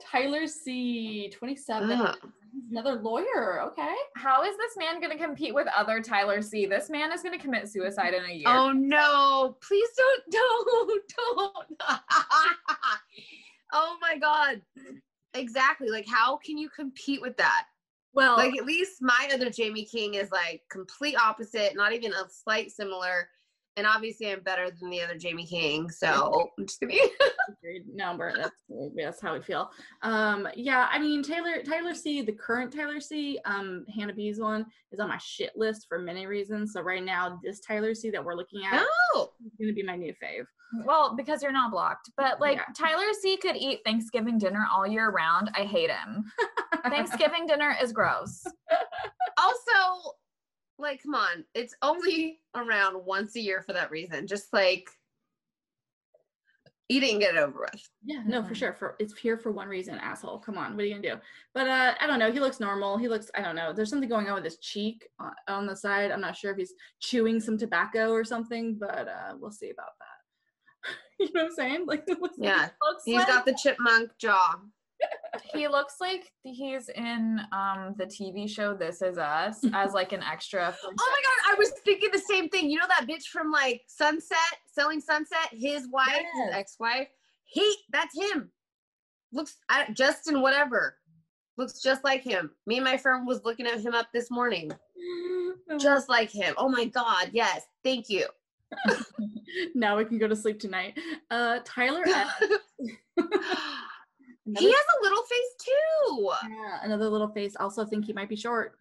Tyler C, 27. Ugh. He's another lawyer. Okay. How is this man going to compete with other Tyler C? This man is going to commit suicide in a year. Oh no! Please don't, don't, don't. oh my god! Exactly. Like, how can you compete with that? well, Like, at least my other Jaimi King is like complete opposite, not even a slight similar. And obviously, I'm better than the other Jaimi King. So I'm just. Agreed. No, but that's that's how we feel. Um, yeah, I mean Taylor Taylor C, the current Taylor C, um, Hannah B's one is on my shit list for many reasons. So right now, this Taylor C that we're looking at no. is gonna be my new fave. well, because you're not blocked. But like Yeah. Tyler C could eat Thanksgiving dinner all year round. I hate him. Thanksgiving dinner is gross. Also, like, come on. It's only around once a year for that reason. Just like eat it and get it over with. Yeah, no, for Mhm. sure. For it's here for one reason, asshole. Come on, what are you gonna do? But uh, I don't know. He looks normal. He looks. I don't know. There's something going on with his cheek on, on the side. I'm not sure if he's chewing some tobacco or something, but uh, we'll see about that. you know what I'm saying? Like, it looks like- Yeah. Looks He's got the chipmunk jaw. He looks like he's in um the TV show This Is Us as like an extra. Oh my god, I was thinking the same thing. You know that bitch from like Sunset, selling Sunset, his wife, Yes. his ex-wife. He, that's him. Looks I, Justin, whatever. Looks just like him. Me and my friend was looking at him up this morning. Just like him. Oh my god, yes. Thank you. now we can go to sleep tonight. Uh, Tyler S. he has a little face too. yeah, another little face. Also think he might be short.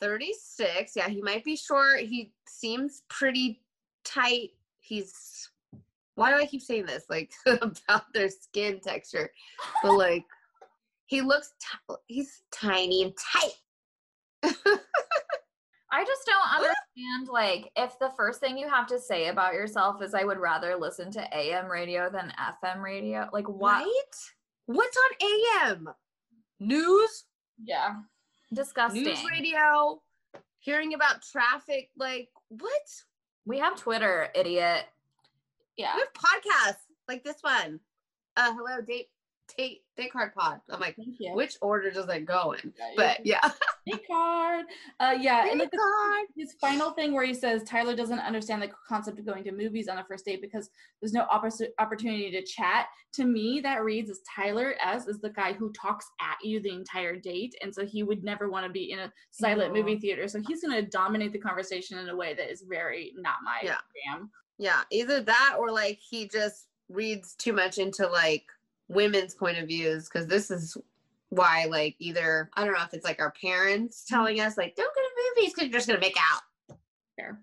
36. Yeah, he might be short. He seems pretty tight. He's why do I keep saying this? Like about their skin texture. But like he looks ti- he's tiny and tight. I just don't understand like, if the first thing you have to say about yourself is, I would rather listen to AM radio than FM radio, like, what? Right? What's on AM? News? Yeah. Disgusting. News radio? Hearing about traffic? Like, what? We have Twitter, idiot. Yeah. We have podcasts like this one. Uh, hello, date, date, date card pod. I'm like, which order does that go in? Yeah, But yeah, Date card. Uh, yeah. And like card. his final thing where he says Tyler doesn't understand the concept of going to movies on a first date because there's no oppor- opportunity to chat. To me, that reads as Tyler S is the guy who talks at you the entire date, and so he would never want to be in a silent movie theater. So he's going to dominate the conversation in a way that is very not my Yeah. jam. Yeah, either that or like he just reads too much into like women's point of views because this is why like either I don't know if it's like our parents telling us like don't go to movies because you're just gonna make out. Fair.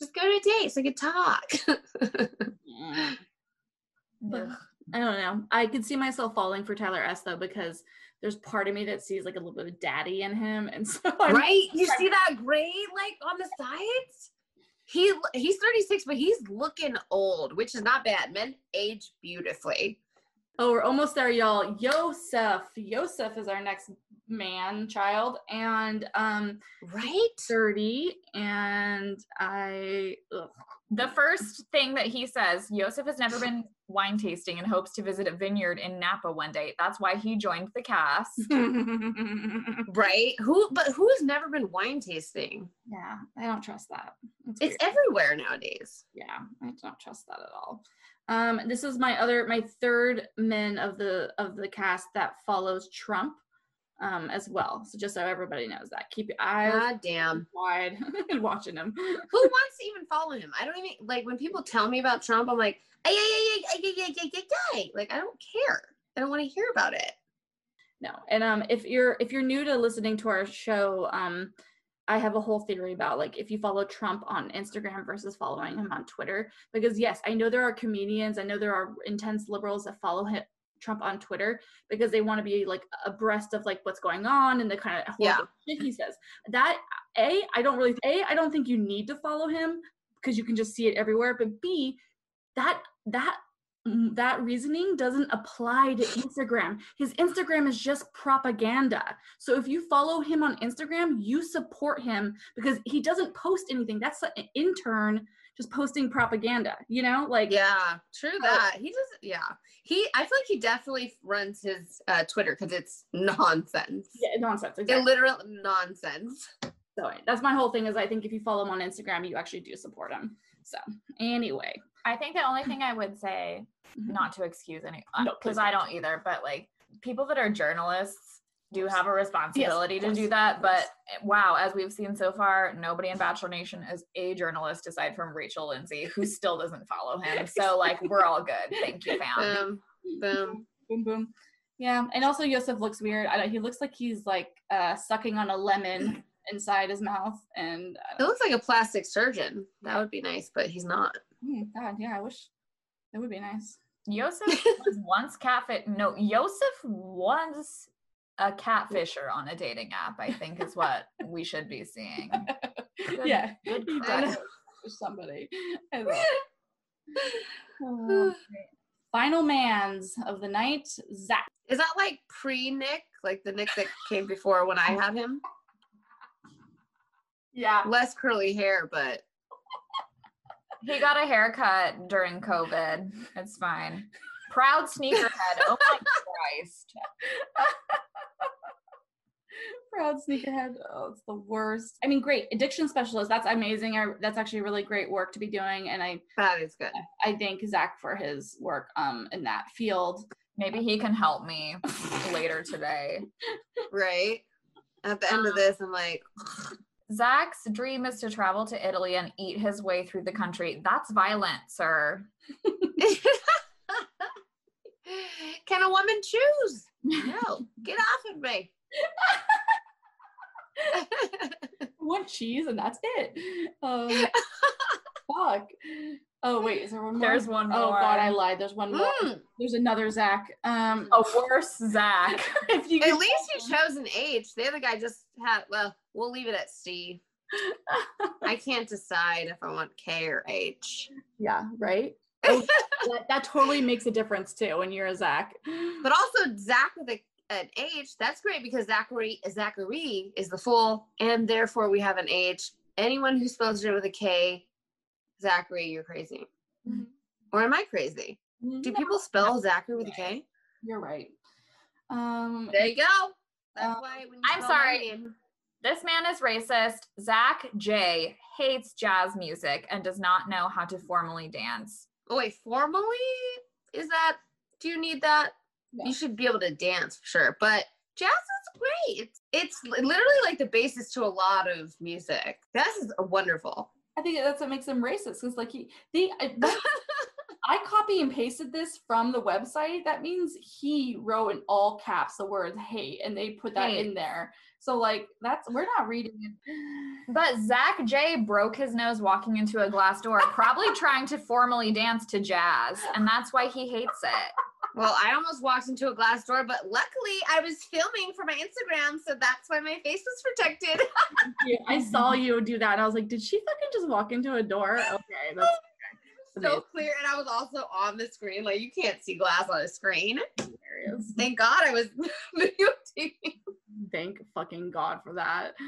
Just go to a date so you can talk. But I don't know. I could see myself falling for Tyler S though because there's part of me that sees like a little bit of daddy in him, and so I'm right? You see that gray like on the sides? He he's 36, but he's looking old, which is not bad. Men age beautifully. Oh, we're almost there, y'all. Yosef. Yosef is our next man child, and um, Right? 30. And I, ugh. The first thing that he says, Yosef has never been wine tasting and hopes to visit a vineyard in Napa one day. That's why he joined the cast. Right? Who but who's never been wine tasting? yeah, I don't trust that. It's It's weird. everywhere nowadays. yeah, I don't trust that at all. Um, this is my other, my third men of the of the cast that follows Trump, um, as well. So just so everybody knows that, keep your eyes God damn. wide and watching him. Who wants to even follow him? I don't even like when people tell me about Trump, I'm like, ay, ay, ay, ay, ay, ay, ay, ay, ay. like I don't care. I don't want to hear about it. no and um if you're if you're new to listening to our show um i have a whole theory about like if you follow trump on instagram versus following him on twitter because yes i know there are comedians i know there are intense liberals that follow him trump on twitter because they want to be like abreast of like what's going on and the kind of Yeah. shit he says that a i don't really a i don't think you need to follow him because you can just see it everywhere but b that that that reasoning doesn't apply to Instagram. His Instagram is just propaganda. So if you follow him on Instagram, you support him because he doesn't post anything. That's an intern just posting propaganda, you know? Like Yeah, true that. He just yeah. He I feel like he definitely runs his uh Twitter because it's nonsense. yeah, nonsense. Exactly. literal nonsense. So that's my whole thing is I think if you follow him on Instagram, you actually do support him. So anyway. I think the only thing I would say, Mhm. not to excuse any, No, because I don't either, but like people that are journalists do have a responsibility to course, do that. But eh, wow, as we've seen so far, nobody in Bachelor Nation is a journalist aside from Rachel Lindsay, who still doesn't follow him. So like we're all good. Thank you, fam. Boom, boom. boom boom yeah and also yosef looks weird i don't he looks like he's like uh sucking on a lemon inside his mouth and uh, It looks like a plastic surgeon. That would be nice, but he's not. Hmm, god yeah i wish that would be nice Yosef was once catfish. No, Yosef was a catfisher on a dating app. I think is what we should be seeing. Good- yeah good he did for somebody I love it. Oh, final man's of the night zach Is that like pre Nick? Like the Nick that came before when I had him? yeah Less curly hair, but He got a haircut during COVID. It's fine. Proud sneakerhead. Oh my Christ. proud sneakerhead oh it's the worst i mean great addiction specialist that's amazing I, that's actually really great work to be doing and i that is good. I thank Zach for his work um in that field. Maybe he can help me later today. Right? At the end of this, I'm like, Zach's dream is to travel to Italy and eat his way through the country. That's violent, sir. Can a woman choose? No, get off of me. One cheese and that's it. Um, fuck. Oh wait, is there one more? There's one more. Oh god, I lied. There's one more. Mm, There's another Zach. Um, A worse Zach. if you at least you chose an age. The other guy just had, well, we'll leave it at C. I can't decide if I want K or H. Yeah, right. Oh, that, that totally makes a difference too when you're a Zach. But also Zach with a, an H, that's great because Zachary Zachary is the full, and therefore we have an H. Anyone who spells it with a K, Zachary, you're crazy. Mhm. Or am I crazy? Do No, people spell Zachary with a K? You're right. Um, There you go. That's Uh, why I'm sorry. This man is racist. Zach J hates jazz music and does not know how to formally dance. Oh wait, formally is that? Do you need that? You should be able to dance for sure. But jazz is great. It's li- literally like the basis to a lot of music. Jazz is wonderful. I think that's what makes them racist because like he they I, copy and pasted this from the website. That means he wrote in all caps the words hate and they put that in there. So like that's we're not reading it. But Zach J broke his nose walking into a glass door, probably trying to formally dance to jazz, and that's why he hates it. Well, I almost walked into a glass door, but luckily I was filming for my Instagram, so that's why my face was protected. I saw you do that and I was like, did she fucking just walk into a door? Okay, that's so clear, and I was also on the screen. Like you can't see glass on a screen. hilarious. Thank God I was videotaping. Thank fucking God for that.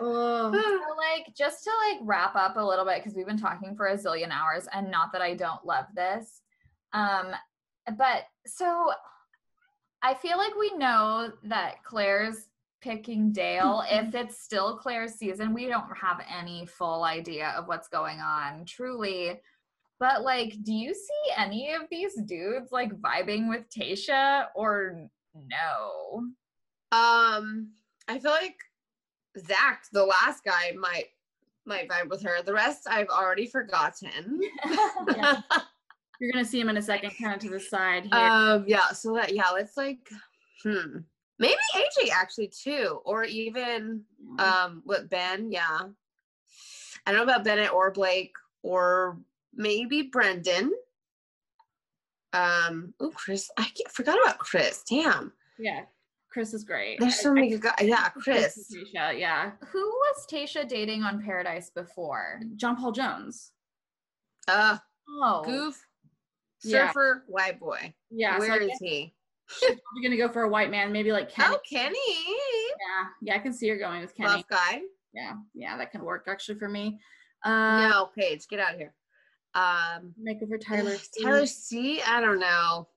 Oh, So like just to like wrap up a little bit because we've been talking for a zillion hours and not that I don't love this. Um but so I feel like we know that Clare's picking Dale. if it's still Clare's season, we don't have any full idea of what's going on truly. But like, do you see any of these dudes like vibing with Tayshia or no? Um, I feel like Zach, the last guy, might might vibe with her. The rest I've already forgotten. Yeah. you're gonna see him in a second, kind of to the side here. um, yeah. So that yeah, let's like, hmm, maybe AJ actually too, or even um, with Ben. Yeah, I don't know about Bennett or Blake or maybe Brendan. Um, oh Chris, I get- forgot about Chris. Damn, yeah, Chris is great. there's so many good guys. Yeah, Chris. Tayshia, yeah. Who was Tayshia dating on Paradise before? John Paul Jones. Uh, Oh, goof, Yeah. surfer, white boy. Yeah, so Where is he? she's probably gonna go for a white man, maybe like Kenny. Oh, Kenny. Yeah, yeah, I can see her going with Kenny. Buff guy. Yeah, yeah, that can work actually for me. Uh, no, Paige, get out of here. Um, make it for Tyler. C. Tyler C. I don't know.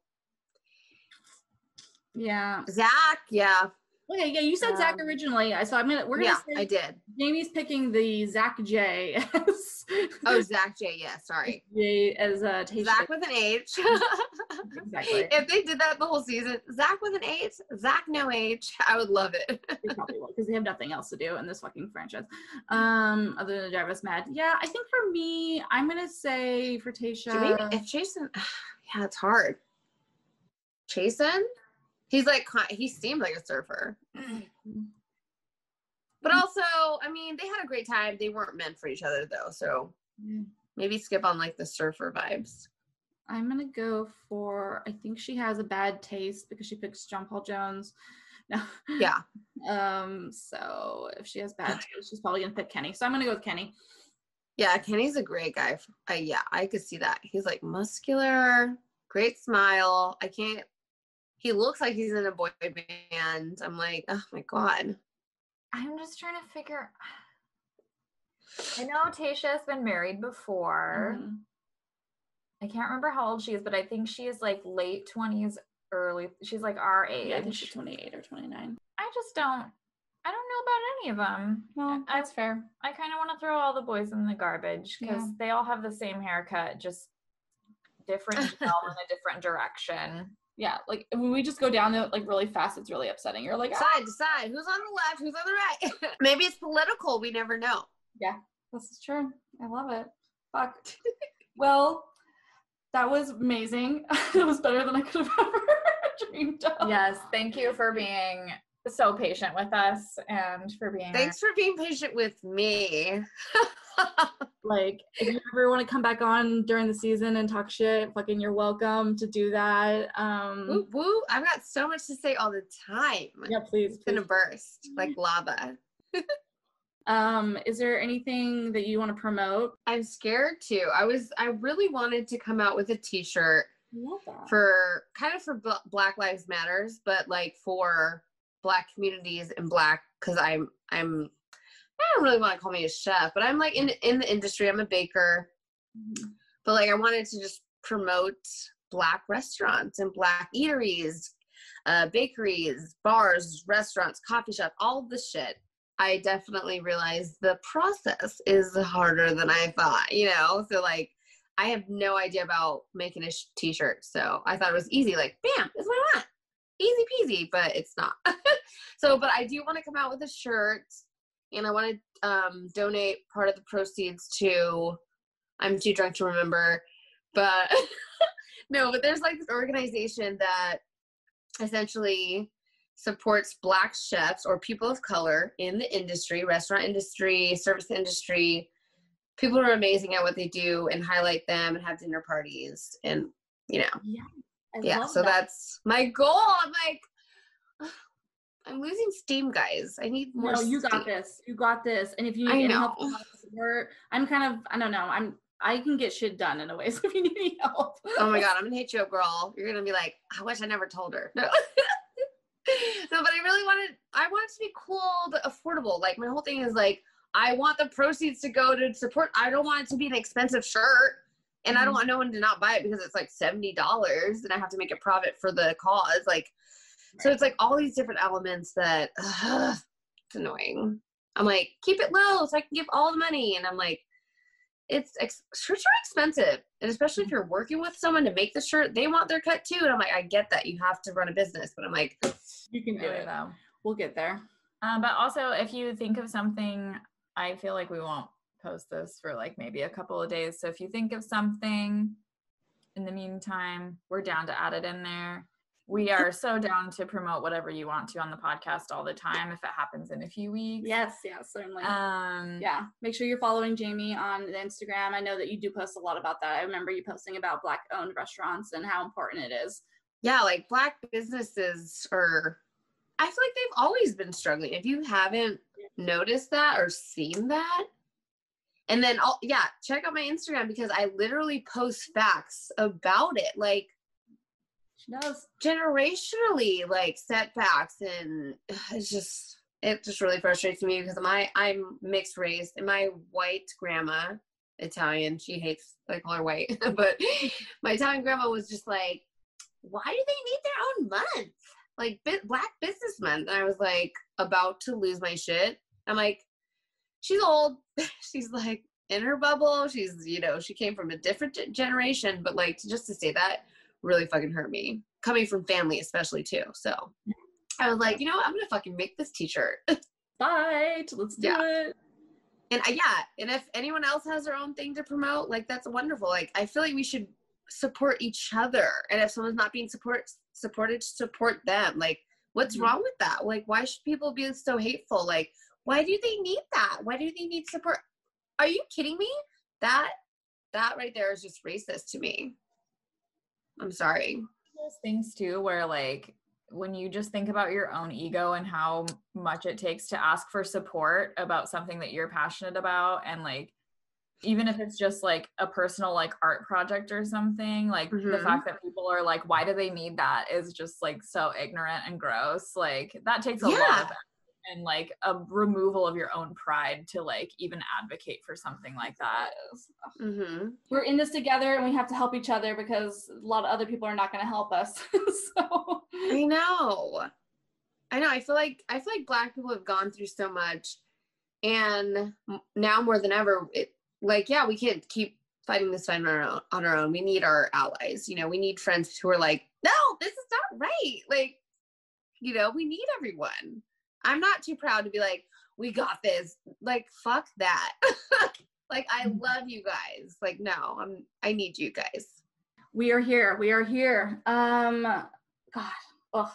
Yeah. Zach. Yeah. Okay, yeah, you said Zach Um, originally, so I'm gonna we're gonna Yeah, say I did. Jaimi's picking the Zach J as Oh, Zach J. Yeah, sorry. J as uh Tayshia. Zach with an H. Exactly. if they did that the whole season, Zach with an H, Zach no H, I would love it. They probably will because they have nothing else to do in this fucking franchise. Um, other than drive us mad. Yeah, I think for me, I'm gonna say for Tayshia. Maybe if Jason, yeah, it's hard. Jason, he's like he seemed like a surfer, but also, I mean, they had a great time. They weren't meant for each other though, so Yeah. maybe skip on like the surfer vibes. I'm gonna go for. I think she has a bad taste because she picks John Paul Jones. No. Yeah. Um. So if she has bad taste, she's probably gonna pick Kenny. So I'm gonna go with Kenny. Yeah, Kenny's a great guy. Uh, yeah, I could see that. He's like muscular, great smile. I can't. He looks like he's in a boy band. I'm like, oh my god. I'm just trying to figure. I know Tayshia has been married before. Mhm. I can't remember how old she is, but I think she is like late 20s, early. She's like our age. Yeah, I think she's 28 or 29. I just don't. I don't know about any of them. Well, I- that's fair. I kind of want to throw all the boys in the garbage because Yeah. they all have the same haircut, just different gel in a different direction. Yeah, like when we just go down there like really fast, it's really upsetting. You're like, ah, to side. Who's on the left? Who's on the right? Maybe it's political. We never know. Yeah, this is true. I love it. Fuck. well, that was amazing. it was better than I could have ever dreamed of. Yes, thank you for being so patient with us and for being. our- Thanks for being patient with me. Like, if you ever want to come back on during the season and talk shit, fucking, you're welcome to do that. Um, woo woo. I've got so much to say all the time. yeah, please, It's gonna please. burst like lava. Um, is there anything that you want to promote? I'm scared to. I was I really wanted to come out with a t-shirt for kind of for Bla- Black Lives Matters, but like for black communities and black cuz I'm I'm I don't really want to call me a chef, but I'm like in in the industry. I'm a baker. But like I wanted to just promote black restaurants and black eateries, uh bakeries, bars, restaurants, coffee shops, all the shit. I definitely realized the process is harder than I thought, you know? So like I have no idea about making a sh- t-shirt. So I thought it was easy like bam, that's what I want. Easy peasy, but it's not. so but I do want to come out with a shirt and I want to um donate part of the proceeds to I'm too drunk to remember, but no, but there's like this organization that essentially supports black chefs or people of color in the industry, restaurant industry, service industry, people who are amazing at what they do and highlight them and have dinner parties and you know. Yeah. I yeah, so that. that's my goal. I'm like I'm losing steam, guys. I need more No, you got this. You got this. And if you need help, support, I'm kind of I don't know. I'm I can get shit done in a way. So if you need any help, Oh my god, I'm gonna hit you up, girl. You're gonna be like, I wish I never told her. No. no, but I really wanted I want it to be cool but affordable. Like my whole thing is like I want the proceeds to go to support I don't want it to be an expensive shirt. And I don't mm-hmm. want no one to not buy it because it's like seventy dollars and I have to make a profit for the cause. Like so it's like all these different elements that ugh, it's annoying. I'm like, keep it low so I can give all the money. And I'm like, it's ex- shirts are expensive and especially if you're working with someone to make the shirt they want their cut too and i'm like i get that you have to run a business but i'm like you can do it. though. We'll get there. Um, but also, if you think of something, I feel like we won't post this for like maybe a couple of days. So if you think of something in the meantime, we're down to add it in there. We are so down to promote whatever you want to on the podcast all the time if it happens in a few weeks. Yes, yes, certainly. Um, yeah, make sure you're following Jaimi on the Instagram. I know that you do post a lot about that. I remember you posting about black owned restaurants and how important it is. yeah like black businesses are i feel like they've always been struggling if you haven't noticed that or seen that and then I'll, yeah check out my instagram because i literally post facts about it like She does. generationally like setbacks and it's just it just really frustrates me because my I'm mixed race and my white grandma Italian she hates I call her white but my Italian grandma was just like why do they need their own month? Like bi- black business month and I was like about to lose my shit. I'm like she's old. She's like in her bubble. She's you know she came from a different generation but like just to say that really fucking hurt me coming from family especially too. So i was like you know what? I'm gonna fucking make this t-shirt. Fight. Let's do Yeah. it. and I, yeah and if anyone else has their own thing to promote like that's wonderful. Like i feel like we should support each other and if someone's not being support supported support them. Like what's Mhm. wrong with that? Like why should people be so hateful? Like why do they need that? Why do they need support? Are you kidding me? That that right there is just racist to me i'm sorry. Those things too where like when you just think about your own ego and how much it takes to ask for support about something that you're passionate about and like even if it's just like a personal like art project or something like the Mhm. fact that people are like why do they need that? is just like so ignorant and gross. Like that takes a lot of effort and like a removal of your own pride to like even advocate for something like that mm-hmm. We're in this together and we have to help each other because a lot of other people are not going to help us. so I know. I know. I feel like I feel like black people have gone through so much and now more than ever it like yeah, we can't keep fighting this fight on our own, on our own. We need our allies. You know, we need friends who are like, "No, this is not right." Like, you know, we need everyone. I'm not too proud to be like, "We got this." Like, fuck that. like, I love you guys. Like, no, I'm I need you guys. we are here. We are here. Um, God, ugh.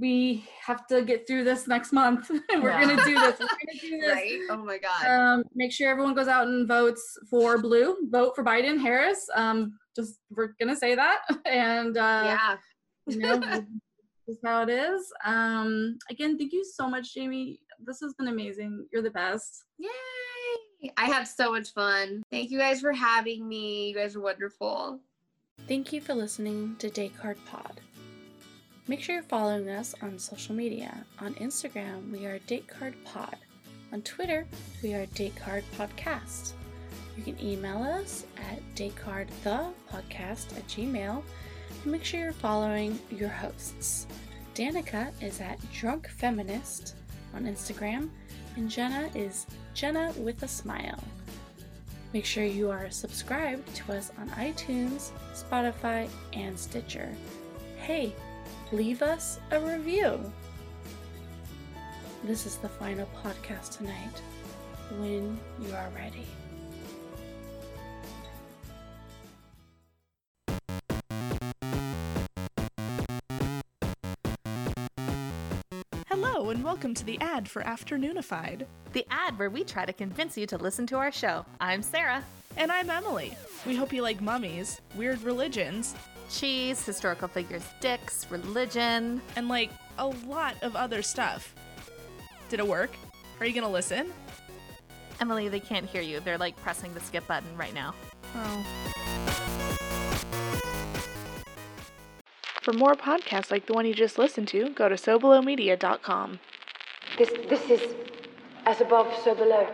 We have to get through this next month. We're Yeah. gonna do this. We're gonna do this. Right? Oh my god. Um, make sure everyone goes out and votes for blue. Vote for Biden, Harris. Um, just we're gonna say that, and uh, yeah. you know, is how it is. Um, again, thank you so much, Jaimi. this has been amazing. You're the best. Yay! I had so much fun. Thank you guys for having me. You guys are wonderful. Thank you for listening to Date Card Pod. Make sure you're following us on social media. On Instagram, we are Date Card Pod. On Twitter, we are Date Card Podcast. You can email us at datecardthepodcast at gmail and make sure you're following your hosts. Danica is at Drunk Feminist on Instagram, and Jenna is Jenna with a Smile. Make sure you are subscribed to us on iTunes, Spotify, and Stitcher. Hey, leave us a review. This is the final podcast tonight. When you are ready. Welcome to the ad for Afternoonified. The ad where we try to convince you to listen to our show. I'm Sarah. And I'm Emily. We hope you like mummies, weird religions, Cheese, historical figures, dicks, religion. and like a lot of other stuff. Did it work? Are you gonna listen? Emily, they can't hear you. They're like pressing the skip button right now. Oh. For more podcasts like the one you just listened to, go to SoBelowMedia.com. This, this is as above, so below.